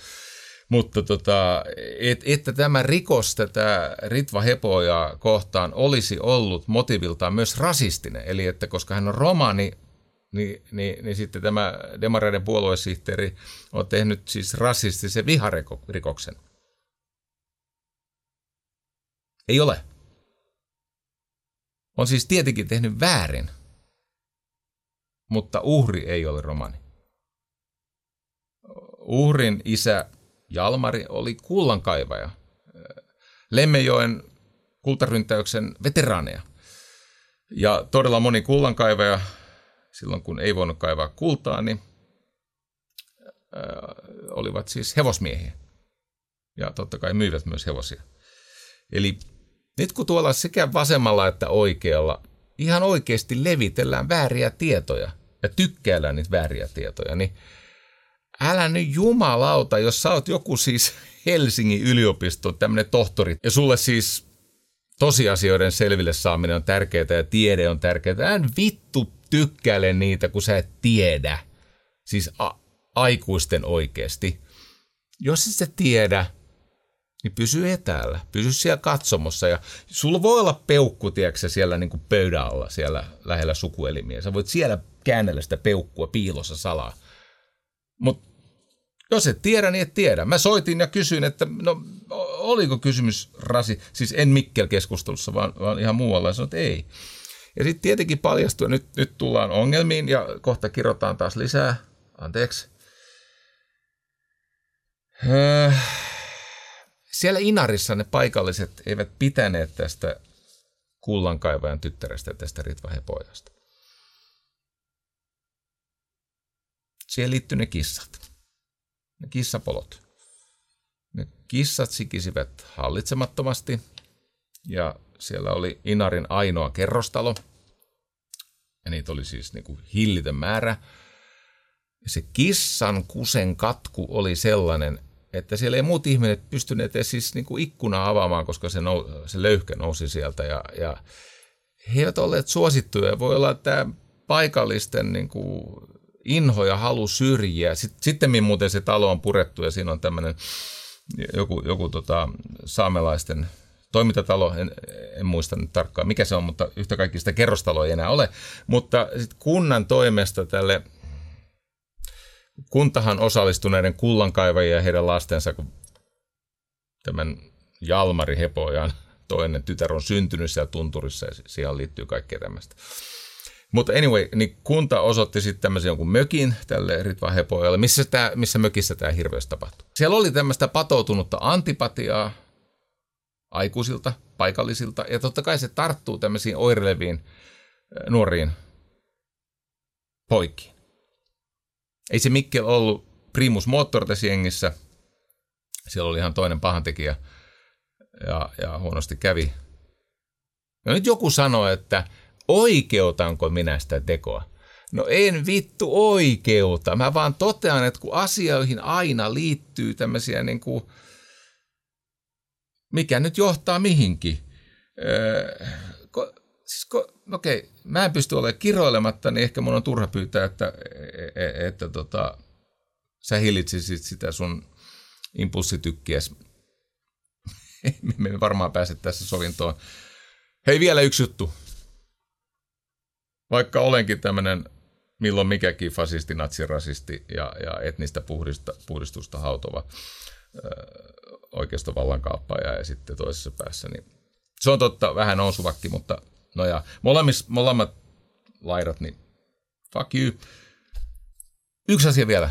Mutta tota, et, että tämä rikos tätä Ritva Hepoja kohtaan olisi ollut motiviltaan myös rasistinen. Eli että koska hän on romani, niin, niin, niin sitten tämä demareiden puoluesihteeri on tehnyt siis rasistisen viharikoksen. Ei ole. On siis tietenkin tehnyt väärin, mutta uhri ei ole romani. Uhrin isä Jalmari oli kullankaivaja, Lemmejoen kultaryntäyksen veteraaneja. Ja todella moni kullankaivaja, silloin kun ei voinut kaivaa kultaa, niin olivat siis hevosmiehiä. Ja totta kai myivät myös hevosia. Eli nyt kun tuolla sekä vasemmalla että oikealla ihan oikeasti levitellään vääriä tietoja ja tykkäällään niitä vääriä tietoja, niin älä nyt jumalauta, jos sä oot joku siis Helsingin yliopisto, tämmöinen tohtori, ja sulle siis tosiasioiden selville saaminen on tärkeää ja tiede on tärkeää. En vittu tykkäile niitä, kun sä et tiedä. Siis a- aikuisten oikeasti. Jos et sä tiedä, niin pysy etäällä, pysy siellä katsomossa ja sulla voi olla peukku, tiedätkö, siellä niin kuin pöydän alla, siellä lähellä sukuelimiä. Sä voit siellä käännellä sitä peukkua piilossa salaa. Mutta jos et tiedä, niin et tiedä. Mä soitin ja kysyin, että no oliko kysymys rasi, siis en Mikkel-keskustelussa, vaan, vaan ihan muualla, ja sanoin, että ei. Ja sitten tietenkin paljastui, nyt, nyt tullaan ongelmiin ja kohta kirjoitetaan taas lisää. Anteeksi. Öö, siellä Inarissa ne paikalliset eivät pitäneet tästä kullankaivajan tyttärestä tästä Ritva Hepojasta. Siihen ne kissat, ne kissapolot. Ne kissat sikisivät hallitsemattomasti ja siellä oli Inarin ainoa kerrostalo. Ja niitä oli siis niin kuin hillitön määrä. Ja se kissan kusen katku oli sellainen, että siellä ei muut ihmiset pystyneet edes siis niin kuin ikkunaa avaamaan, koska se, nou, se löyhkä nousi sieltä. Ja, ja he eivät olleet suosittuja. Voi olla, että paikallisten niin kuin inho ja halu syrjiä. Sitten muuten se talo on purettu ja siinä on tämmöinen joku, joku tota, saamelaisten toimintatalo, en, en muista nyt tarkkaan mikä se on, mutta yhtä kaikki sitä kerrostaloa ei enää ole. Mutta sitten kunnan toimesta tälle kuntahan osallistuneiden kullankaivajia ja heidän lastensa, kun tämän Jalmari Hepojan toinen tytär on syntynyt siellä tunturissa ja siihen liittyy kaikkea tämmöistä. Mutta anyway, niin kunta osoitti sitten tämmöisen jonkun mökin tälle Ritva Hepojalle, missä, tää, missä mökissä tämä hirveys tapahtui. Siellä oli tämmöistä patoutunutta antipatiaa aikuisilta, paikallisilta, ja totta kai se tarttuu tämmöisiin oireileviin nuoriin poikiin. Ei se Mikkel ollut primus motor tässä jengissä. Siellä oli ihan toinen pahantekijä ja, ja huonosti kävi. Ja nyt joku sanoi, että oikeutanko minä sitä tekoa? No en vittu oikeuta. Mä vaan totean, että kun asioihin aina liittyy tämmöisiä niin kuin, mikä nyt johtaa mihinkin. Öö, ko, siis ko, okei, okay, mä en pysty olemaan kiroilematta, niin ehkä mun on turha pyytää, että, että, e, että tota, sä hillitsisit sitä sun impulssitykkiäs. Me varmaan pääse tässä sovintoon. Hei, vielä yksi juttu. Vaikka olenkin tämmöinen milloin mikäkin fasisti, natsirasisti ja, ja etnistä puhdista, puhdistusta hautova oikeistovallankaappaaja ja sitten toisessa päässä, niin se on totta, vähän suvakki, mutta No ja molemmis, molemmat laidat, niin fuck you. Yksi asia vielä.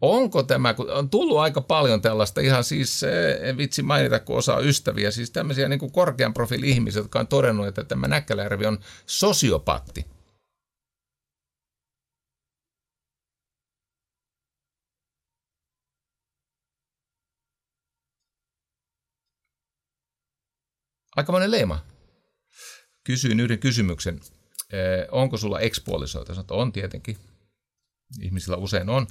Onko tämä, kun on tullut aika paljon tällaista ihan siis, en vitsi mainita, kun osaa ystäviä, siis tämmöisiä niin kuin korkean profiili ihmisiä, jotka on todennut, että tämä Näkkäläjärvi on sosiopatti. Aikamoinen leima kysyin yhden kysymyksen, onko sulla ekspuolisoita? Sanoit, on tietenkin. Ihmisillä usein on.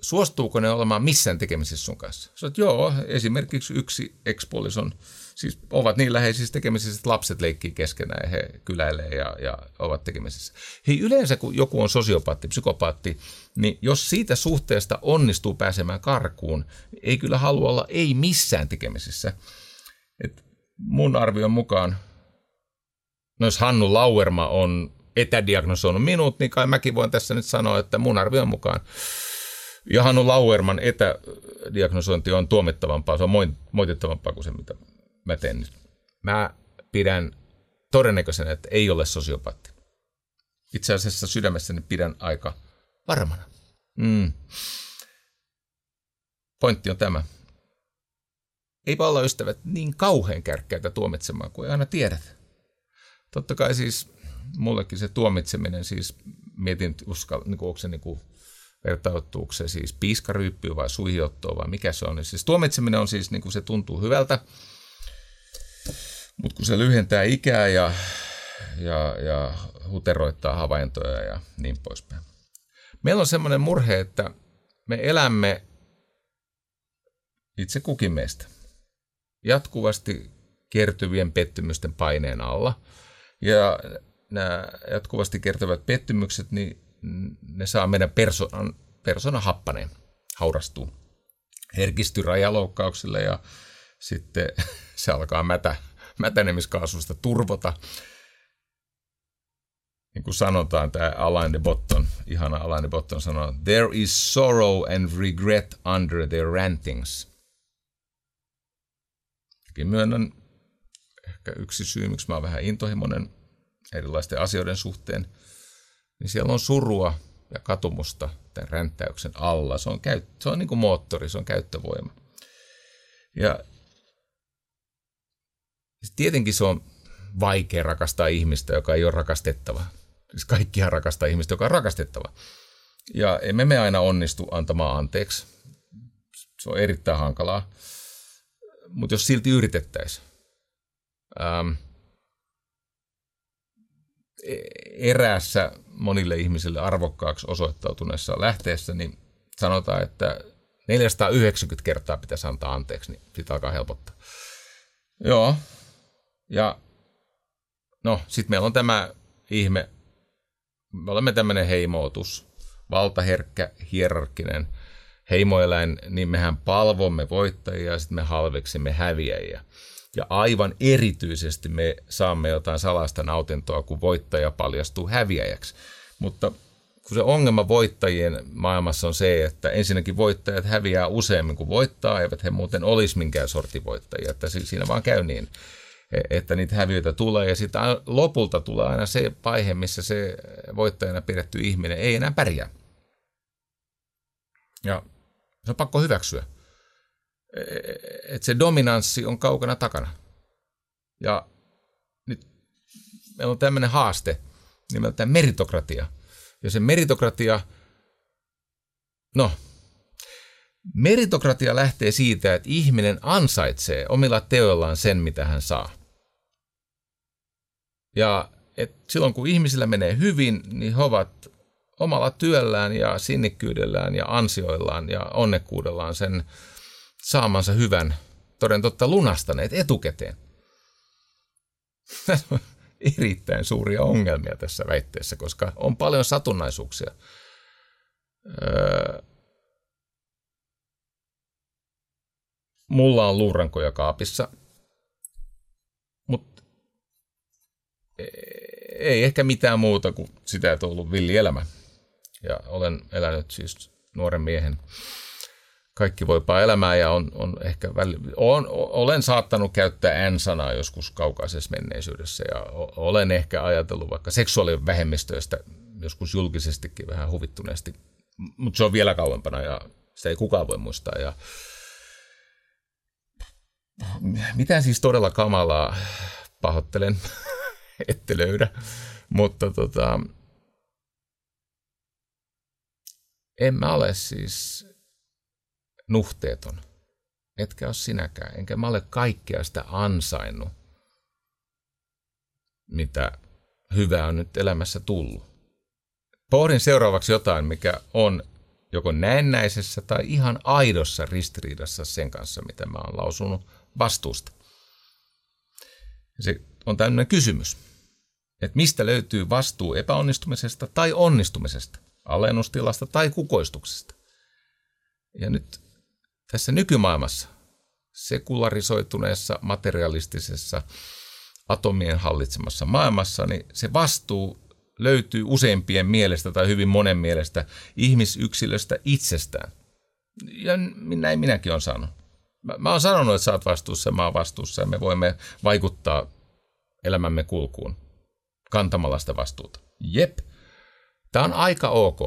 suostuuko ne olemaan missään tekemisissä sun kanssa? Sä joo, esimerkiksi yksi ekspuolison, siis ovat niin läheisissä tekemisissä, että lapset leikkii keskenään ja he kyläilee ja, ja ovat tekemisissä. Hei, yleensä kun joku on sosiopaatti, psykopaatti, niin jos siitä suhteesta onnistuu pääsemään karkuun, ei kyllä halua olla ei missään tekemisissä. Et mun arvion mukaan, no jos Hannu Lauerma on etädiagnosoinut minut, niin kai mäkin voin tässä nyt sanoa, että mun arvion mukaan ja Hannu Lauerman etädiagnosointi on tuomittavampaa, se on moitittavampaa kuin se, mitä mä teen nyt. Mä pidän todennäköisenä, että ei ole sosiopaatti. Itse asiassa sydämessäni pidän aika varmana. Mm. Pointti on tämä. Eipä olla ystävät niin kauhean kärkkäitä tuomitsemaan kuin aina tiedät. Totta kai siis mullekin se tuomitseminen, siis mietin, uskal, niin kuin, onko se niin kuin, vertautuuko se siis piiskaryyppyä vai suihiottoa vai mikä se on. Niin siis tuomitseminen on siis, niin kuin se tuntuu hyvältä, mutta kun se lyhentää ikää ja, ja, ja huteroittaa havaintoja ja niin poispäin. Meillä on semmoinen murhe, että me elämme itse kukin meistä jatkuvasti kertyvien pettymysten paineen alla. Ja nämä jatkuvasti kertyvät pettymykset, niin ne saa meidän persoonan, persona happaneen, haurastuu, herkistyy rajaloukkauksille ja sitten se alkaa mätä, mätänemiskaasusta turvota. Niin kuin sanotaan, tämä Alain de Botton, ihana Alain de Botton sanoo, there is sorrow and regret under their rantings. Mäkin myönnän, ehkä yksi syy, miksi mä oon vähän intohimoinen erilaisten asioiden suhteen – niin siellä on surua ja katumusta tämän ränttäyksen alla. Se on, käy, se on niin kuin moottori, se on käyttövoima. Ja tietenkin se on vaikea rakastaa ihmistä, joka ei ole rakastettava. Siis kaikkihan rakastaa ihmistä, joka on rakastettava. Ja emme me aina onnistu antamaan anteeksi. Se on erittäin hankalaa. Mutta jos silti yritettäisiin. Ähm, eräässä monille ihmisille arvokkaaksi osoittautuneessa lähteessä, niin sanotaan, että 490 kertaa pitäisi antaa anteeksi, niin sitä alkaa helpottaa. Joo. Ja no, sitten meillä on tämä ihme, me olemme tämmöinen heimoutus, valtaherkkä, hierarkkinen heimoeläin, niin mehän palvomme voittajia ja sitten me halveksimme häviäjiä. Ja aivan erityisesti me saamme jotain salasta nautintoa, kun voittaja paljastuu häviäjäksi. Mutta kun se ongelma voittajien maailmassa on se, että ensinnäkin voittajat häviää useammin kuin voittaa, eivät he muuten olisi minkään sortin voittajia. Että siinä vaan käy niin, että niitä häviöitä tulee ja sitten lopulta tulee aina se vaihe, missä se voittajana pidetty ihminen ei enää pärjää. Ja se on pakko hyväksyä että se dominanssi on kaukana takana. Ja nyt meillä on tämmöinen haaste nimeltään meritokratia. Ja se meritokratia, no, meritokratia lähtee siitä, että ihminen ansaitsee omilla teoillaan sen, mitä hän saa. Ja et silloin kun ihmisillä menee hyvin, niin he ovat omalla työllään ja sinnikkyydellään ja ansioillaan ja onnekkuudellaan sen saamansa hyvän toden totta lunastaneet etukäteen. Tässä on erittäin suuria ongelmia tässä väitteessä, koska on paljon satunnaisuuksia. Öö, mulla on luurankoja kaapissa, mutta e, ei ehkä mitään muuta kuin sitä, että on ollut villielämä. Ja olen elänyt siis nuoren miehen kaikki voipaa elämää ja on, on ehkä väli, on, olen saattanut käyttää N-sanaa joskus kaukaisessa menneisyydessä ja olen ehkä ajatellut vaikka seksuaalivähemmistöistä joskus julkisestikin vähän huvittuneesti, mutta se on vielä kauempana ja sitä ei kukaan voi muistaa. Ja mitään siis todella kamalaa pahoittelen, ette löydä, mutta tota, en mä ole siis nuhteeton. Etkä ole sinäkään, enkä mä ole kaikkea sitä ansainnut, mitä hyvää on nyt elämässä tullut. Pohdin seuraavaksi jotain, mikä on joko näennäisessä tai ihan aidossa ristiriidassa sen kanssa, mitä mä oon lausunut vastuusta. Se on tämmöinen kysymys, että mistä löytyy vastuu epäonnistumisesta tai onnistumisesta, alennustilasta tai kukoistuksesta. Ja nyt tässä nykymaailmassa, sekularisoituneessa, materialistisessa, atomien hallitsemassa maailmassa, niin se vastuu löytyy useimpien mielestä tai hyvin monen mielestä ihmisyksilöstä itsestään. Ja näin minäkin olen sanonut. Mä, mä oon sanonut, että sä oot vastuussa, mä oon vastuussa ja me voimme vaikuttaa elämämme kulkuun kantamalla sitä vastuuta. Jep, tämä on aika ok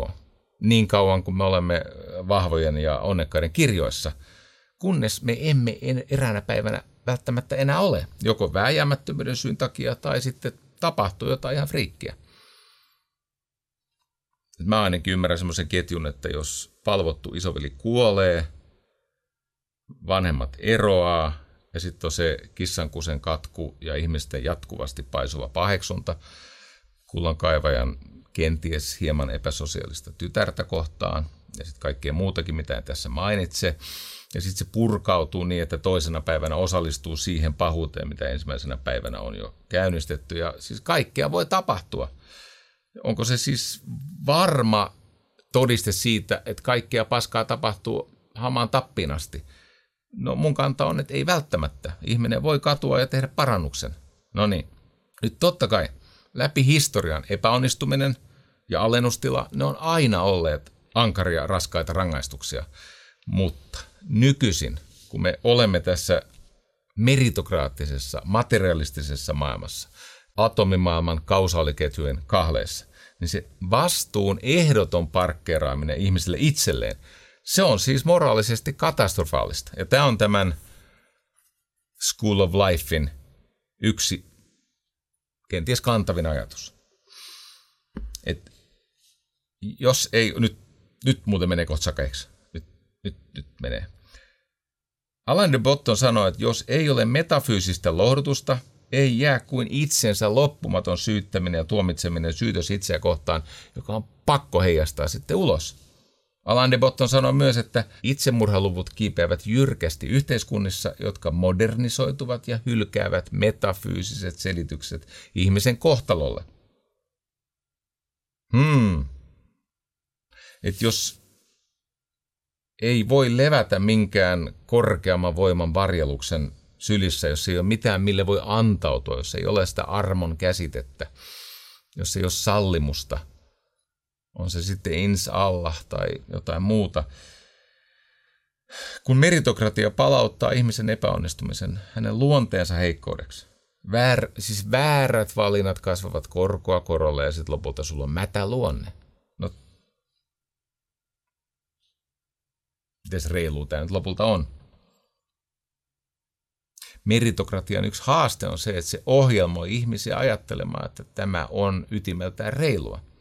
niin kauan kuin me olemme vahvojen ja onnekkaiden kirjoissa, kunnes me emme eräänä päivänä välttämättä enää ole, joko vääjäämättömyyden syyn takia tai sitten tapahtuu jotain ihan friikkiä. Mä ainakin ymmärrän semmoisen ketjun, että jos palvottu isoveli kuolee, vanhemmat eroaa ja sitten on se kissankusen katku ja ihmisten jatkuvasti paisuva paheksunta kullankaivajan kenties hieman epäsosiaalista tytärtä kohtaan ja sitten kaikkea muutakin, mitä en tässä mainitse. Ja sitten se purkautuu niin, että toisena päivänä osallistuu siihen pahuuteen, mitä ensimmäisenä päivänä on jo käynnistetty. Ja siis kaikkea voi tapahtua. Onko se siis varma todiste siitä, että kaikkea paskaa tapahtuu hamaan tappiin asti? No mun kanta on, että ei välttämättä. Ihminen voi katua ja tehdä parannuksen. No niin. Nyt totta kai läpi historian epäonnistuminen ja alennustila, ne on aina olleet ankaria, raskaita rangaistuksia. Mutta nykyisin, kun me olemme tässä meritokraattisessa, materialistisessa maailmassa, atomimaailman kausaaliketjujen kahleessa, niin se vastuun ehdoton parkkeeraaminen ihmisille itselleen, se on siis moraalisesti katastrofaalista. Ja tämä on tämän School of Lifein yksi kenties kantavin ajatus. Et jos ei, nyt, nyt muuten menee kohta sakeiksi. Nyt, nyt, nyt menee. Alain de Botton sanoi, että jos ei ole metafyysistä lohdutusta, ei jää kuin itsensä loppumaton syyttäminen ja tuomitseminen syytös itseä kohtaan, joka on pakko heijastaa sitten ulos. Alain de Botton sanoi myös, että itsemurhaluvut kiipeävät jyrkästi yhteiskunnissa, jotka modernisoituvat ja hylkäävät metafyysiset selitykset ihmisen kohtalolle. Hmm. Et jos ei voi levätä minkään korkeamman voiman varjeluksen sylissä, jos ei ole mitään, mille voi antautua, jos ei ole sitä armon käsitettä, jos ei ole sallimusta – on se sitten ins Allah tai jotain muuta. Kun meritokratia palauttaa ihmisen epäonnistumisen hänen luonteensa heikkoudeksi, Väär, siis väärät valinnat kasvavat korkoa korolle ja sitten lopulta sulla on mätä luonne. No, mites reilu tämä nyt lopulta on? Meritokratian yksi haaste on se, että se ohjelmoi ihmisiä ajattelemaan, että tämä on ytimeltään reilua –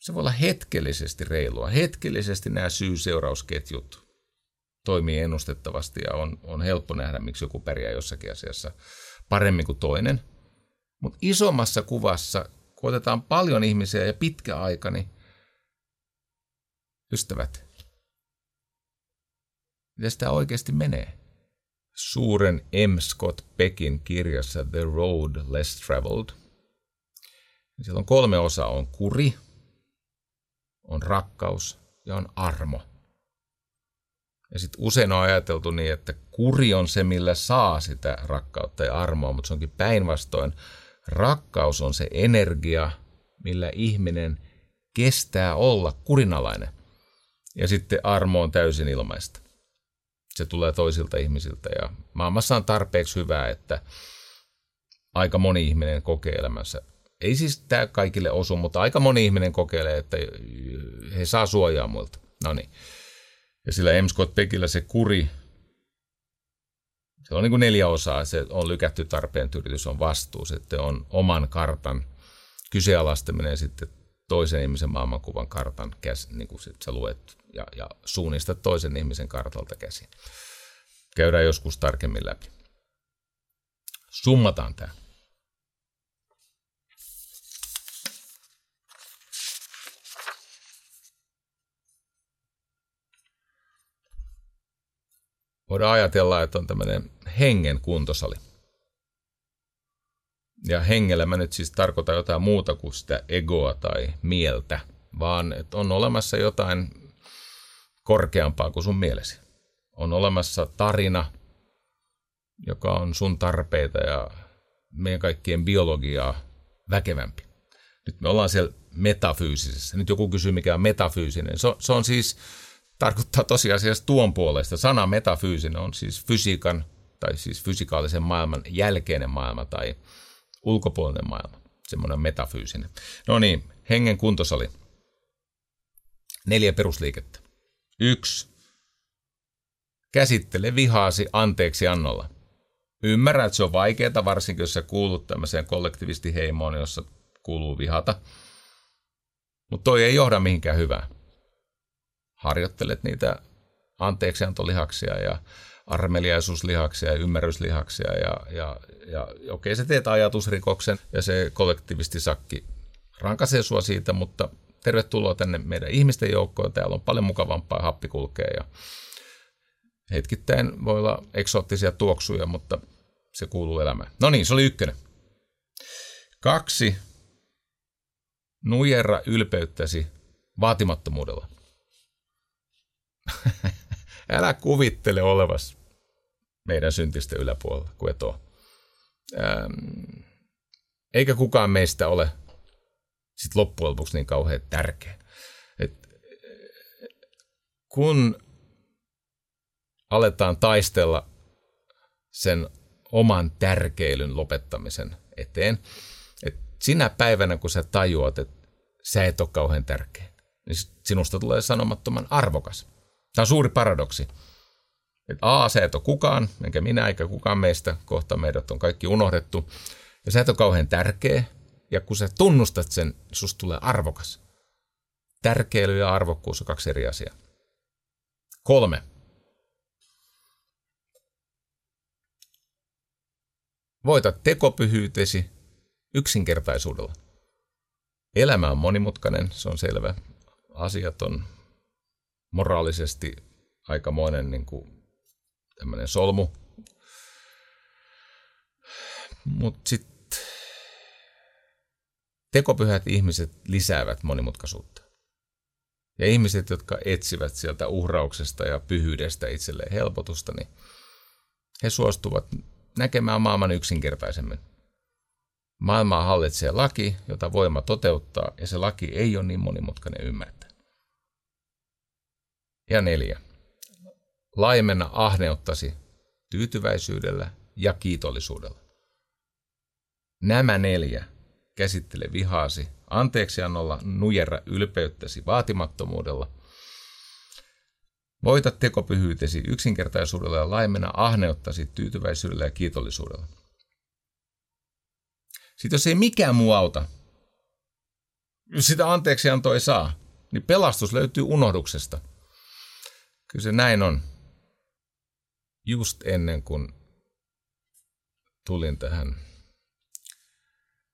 se voi olla hetkellisesti reilua. Hetkellisesti nämä syy-seurausketjut toimii ennustettavasti ja on, on helppo nähdä, miksi joku pärjää jossakin asiassa paremmin kuin toinen. Mutta isommassa kuvassa, kun otetaan paljon ihmisiä ja pitkä aika, niin ystävät, miten sitä oikeasti menee? Suuren M. Scott Peckin kirjassa The Road Less Traveled. Siellä on kolme osaa. On kuri, on rakkaus ja on armo. Ja sitten usein on ajateltu niin, että kuri on se, millä saa sitä rakkautta ja armoa, mutta se onkin päinvastoin. Rakkaus on se energia, millä ihminen kestää olla kurinalainen. Ja sitten armo on täysin ilmaista. Se tulee toisilta ihmisiltä ja maailmassa on tarpeeksi hyvää, että aika moni ihminen kokee elämänsä ei siis tämä kaikille osu, mutta aika moni ihminen kokeilee, että he saa suojaa muilta. No niin. Ja sillä M. Scott Peckillä se kuri, se on niin kuin neljä osaa. Se on lykätty tarpeen yritys, on vastuu, sitten on oman kartan kyseenalaistaminen sitten toisen ihmisen maailmankuvan kartan käs, niin kuin sit sä luet ja, ja suunnistat toisen ihmisen kartalta käsin. Käydään joskus tarkemmin läpi. Summataan tämä. Voidaan ajatella, että on tämmöinen hengen kuntosali. Ja hengellä mä nyt siis tarkoitan jotain muuta kuin sitä egoa tai mieltä, vaan että on olemassa jotain korkeampaa kuin sun mielesi. On olemassa tarina, joka on sun tarpeita ja meidän kaikkien biologiaa väkevämpi. Nyt me ollaan siellä metafyysisessä. Nyt joku kysyy, mikä on metafyysinen. Se on, se on siis, tarkoittaa tosiasiassa tuon puolesta. Sana metafyysinen on siis fysiikan tai siis fysikaalisen maailman jälkeinen maailma tai ulkopuolinen maailma. Semmoinen metafyysinen. No niin, hengen kuntosali. Neljä perusliikettä. Yksi. Käsittele vihaasi anteeksi annolla. Ymmärrän, että se on vaikeaa, varsinkin jos sä kuulut tämmöiseen kollektivistiheimoon, jossa kuuluu vihata. Mutta toi ei johda mihinkään hyvää. Harjoittelet niitä anteeksiantolihaksia ja armeliaisuuslihaksia ja ymmärryslihaksia ja, ja, ja okei, okay, teet ajatusrikoksen ja se kollektivistisakki rankasee sua siitä, mutta tervetuloa tänne meidän ihmisten joukkoon. Täällä on paljon mukavampaa happi kulkea ja hetkittäin voi olla eksoottisia tuoksuja, mutta se kuuluu elämään. No niin, se oli ykkönen. Kaksi. Nujerra ylpeyttäsi vaatimattomuudella. Älä kuvittele olevas meidän syntistä yläpuolella, kuin et ole. Ähm, eikä kukaan meistä ole sit loppujen lopuksi niin kauhean tärkeä. Et, kun aletaan taistella sen oman tärkeilyn lopettamisen eteen, että sinä päivänä, kun sä tajuat, että sä et ole kauhean tärkeä, niin sinusta tulee sanomattoman arvokas. Tämä on suuri paradoksi. Että A, sä et ole kukaan, enkä minä eikä kukaan meistä, kohta meidät on kaikki unohdettu, ja sä et ole kauhean tärkeä, ja kun sä tunnustat sen, niin susta tulee arvokas. Tärkeily ja arvokkuus on kaksi eri asiaa. Kolme. Voita tekopyhyytesi yksinkertaisuudella. Elämä on monimutkainen, se on selvä. Asiat on moraalisesti aikamoinen niin kuin, tämmöinen solmu. Mutta sitten tekopyhät ihmiset lisäävät monimutkaisuutta. Ja ihmiset, jotka etsivät sieltä uhrauksesta ja pyhyydestä itselleen helpotusta, niin he suostuvat näkemään maailman yksinkertaisemmin. Maailmaa hallitsee laki, jota voima toteuttaa, ja se laki ei ole niin monimutkainen ymmärtää. Ja neljä. Laimenna ahneuttasi tyytyväisyydellä ja kiitollisuudella. Nämä neljä käsittele vihaasi anteeksiannolla, nujerra ylpeyttäsi vaatimattomuudella. Voita tekopyhyytesi yksinkertaisuudella ja laimena ahneuttasi tyytyväisyydellä ja kiitollisuudella. Sitten jos ei mikään muu auta, jos sitä anteeksiantoa ei saa, niin pelastus löytyy unohduksesta. Kyllä se näin on. Just ennen kuin tulin tähän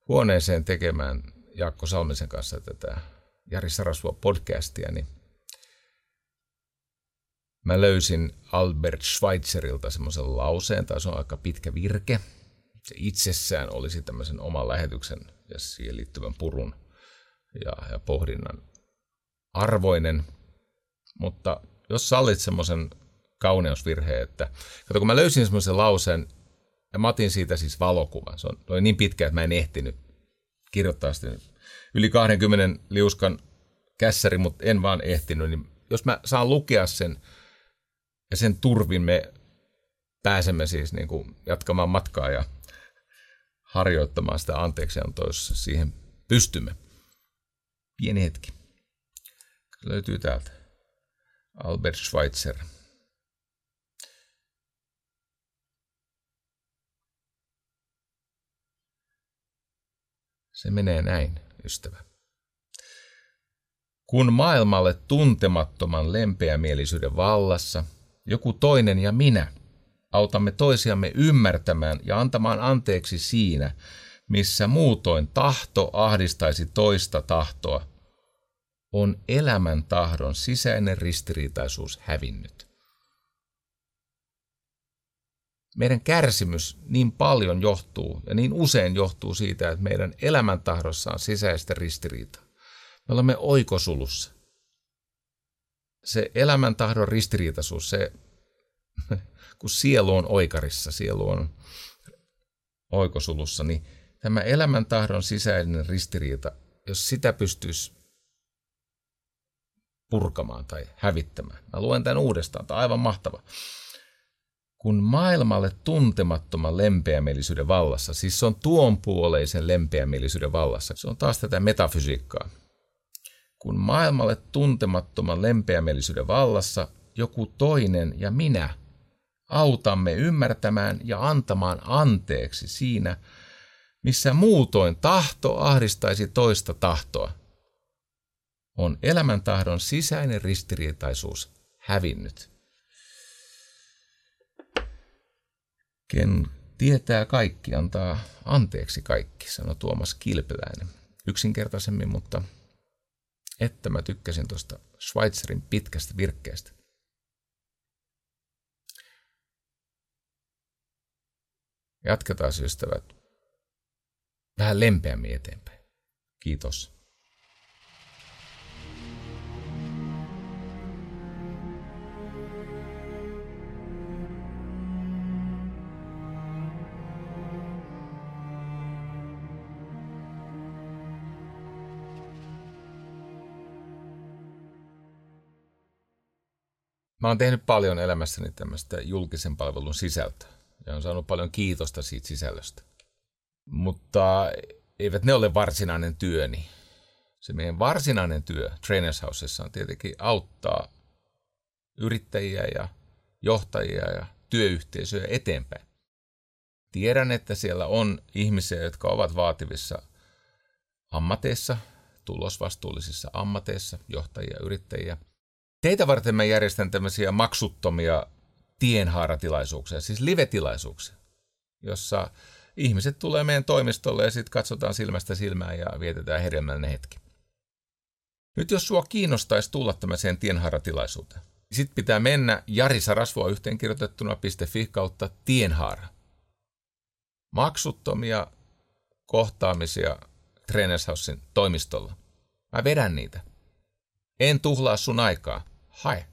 huoneeseen tekemään Jaakko Salmisen kanssa tätä Jari Sarasua podcastia, niin mä löysin Albert Schweitzerilta semmoisen lauseen, tai se on aika pitkä virke. Se itsessään olisi tämmöisen oman lähetyksen ja siihen liittyvän purun ja, ja pohdinnan arvoinen. Mutta jos sallit semmoisen kauneusvirheen, että kato, kun mä löysin semmoisen lauseen, ja mä otin siitä siis valokuvan. Se on, oli niin pitkä, että mä en ehtinyt kirjoittaa sitä yli 20 liuskan kässäri, mutta en vaan ehtinyt. Niin jos mä saan lukea sen ja sen turvin me pääsemme siis niin kuin jatkamaan matkaa ja harjoittamaan sitä anteeksiantoa, jos siihen pystymme. Pieni hetki. Löytyy täältä. Albert Schweitzer. Se menee näin, ystävä. Kun maailmalle tuntemattoman lempeämielisyyden vallassa joku toinen ja minä autamme toisiamme ymmärtämään ja antamaan anteeksi siinä, missä muutoin tahto ahdistaisi toista tahtoa, on elämän tahdon sisäinen ristiriitaisuus hävinnyt. meidän kärsimys niin paljon johtuu ja niin usein johtuu siitä, että meidän elämäntahdossa on sisäistä ristiriitaa. Me olemme oikosulussa. Se elämäntahdon ristiriitaisuus, se, kun sielu on oikarissa, sielu on oikosulussa, niin tämä elämäntahdon sisäinen ristiriita, jos sitä pystyisi purkamaan tai hävittämään. Mä luen tämän uudestaan, tämä on aivan mahtava. Kun maailmalle tuntemattoman lempeämielisyyden vallassa, siis se on tuonpuoleisen lempeämielisyyden vallassa, se on taas tätä metafysiikkaa. Kun maailmalle tuntemattoman lempeämielisyyden vallassa joku toinen ja minä autamme ymmärtämään ja antamaan anteeksi siinä, missä muutoin tahto ahdistaisi toista tahtoa, on elämäntahdon sisäinen ristiriitaisuus hävinnyt. Ken tietää kaikki, antaa anteeksi kaikki, sanoi Tuomas Kilpeläinen. Yksinkertaisemmin, mutta että mä tykkäsin tuosta Schweitzerin pitkästä virkkeestä. Jatketaan ystävät vähän lempeämmin eteenpäin. Kiitos. Mä oon tehnyt paljon elämässäni tämmöistä julkisen palvelun sisältöä ja on saanut paljon kiitosta siitä sisällöstä. Mutta eivät ne ole varsinainen työni. Se meidän varsinainen työ Trainers Housessa on tietenkin auttaa yrittäjiä ja johtajia ja työyhteisöjä eteenpäin. Tiedän, että siellä on ihmisiä, jotka ovat vaativissa ammateissa, tulosvastuullisissa ammateissa, johtajia, yrittäjiä. Teitä varten mä järjestän tämmöisiä maksuttomia tienhaaratilaisuuksia, siis live-tilaisuuksia, jossa ihmiset tulee meidän toimistolle ja sitten katsotaan silmästä silmään ja vietetään hedelmällinen hetki. Nyt jos sua kiinnostaisi tulla tämmöiseen tienhaaratilaisuuteen, sitten pitää mennä Jari Sarasvoa yhteenkirjoitettuna.fi kautta tienhaara. Maksuttomia kohtaamisia Trainershousein toimistolla. Mä vedän niitä. En tuhlaa sun aikaa. Hi.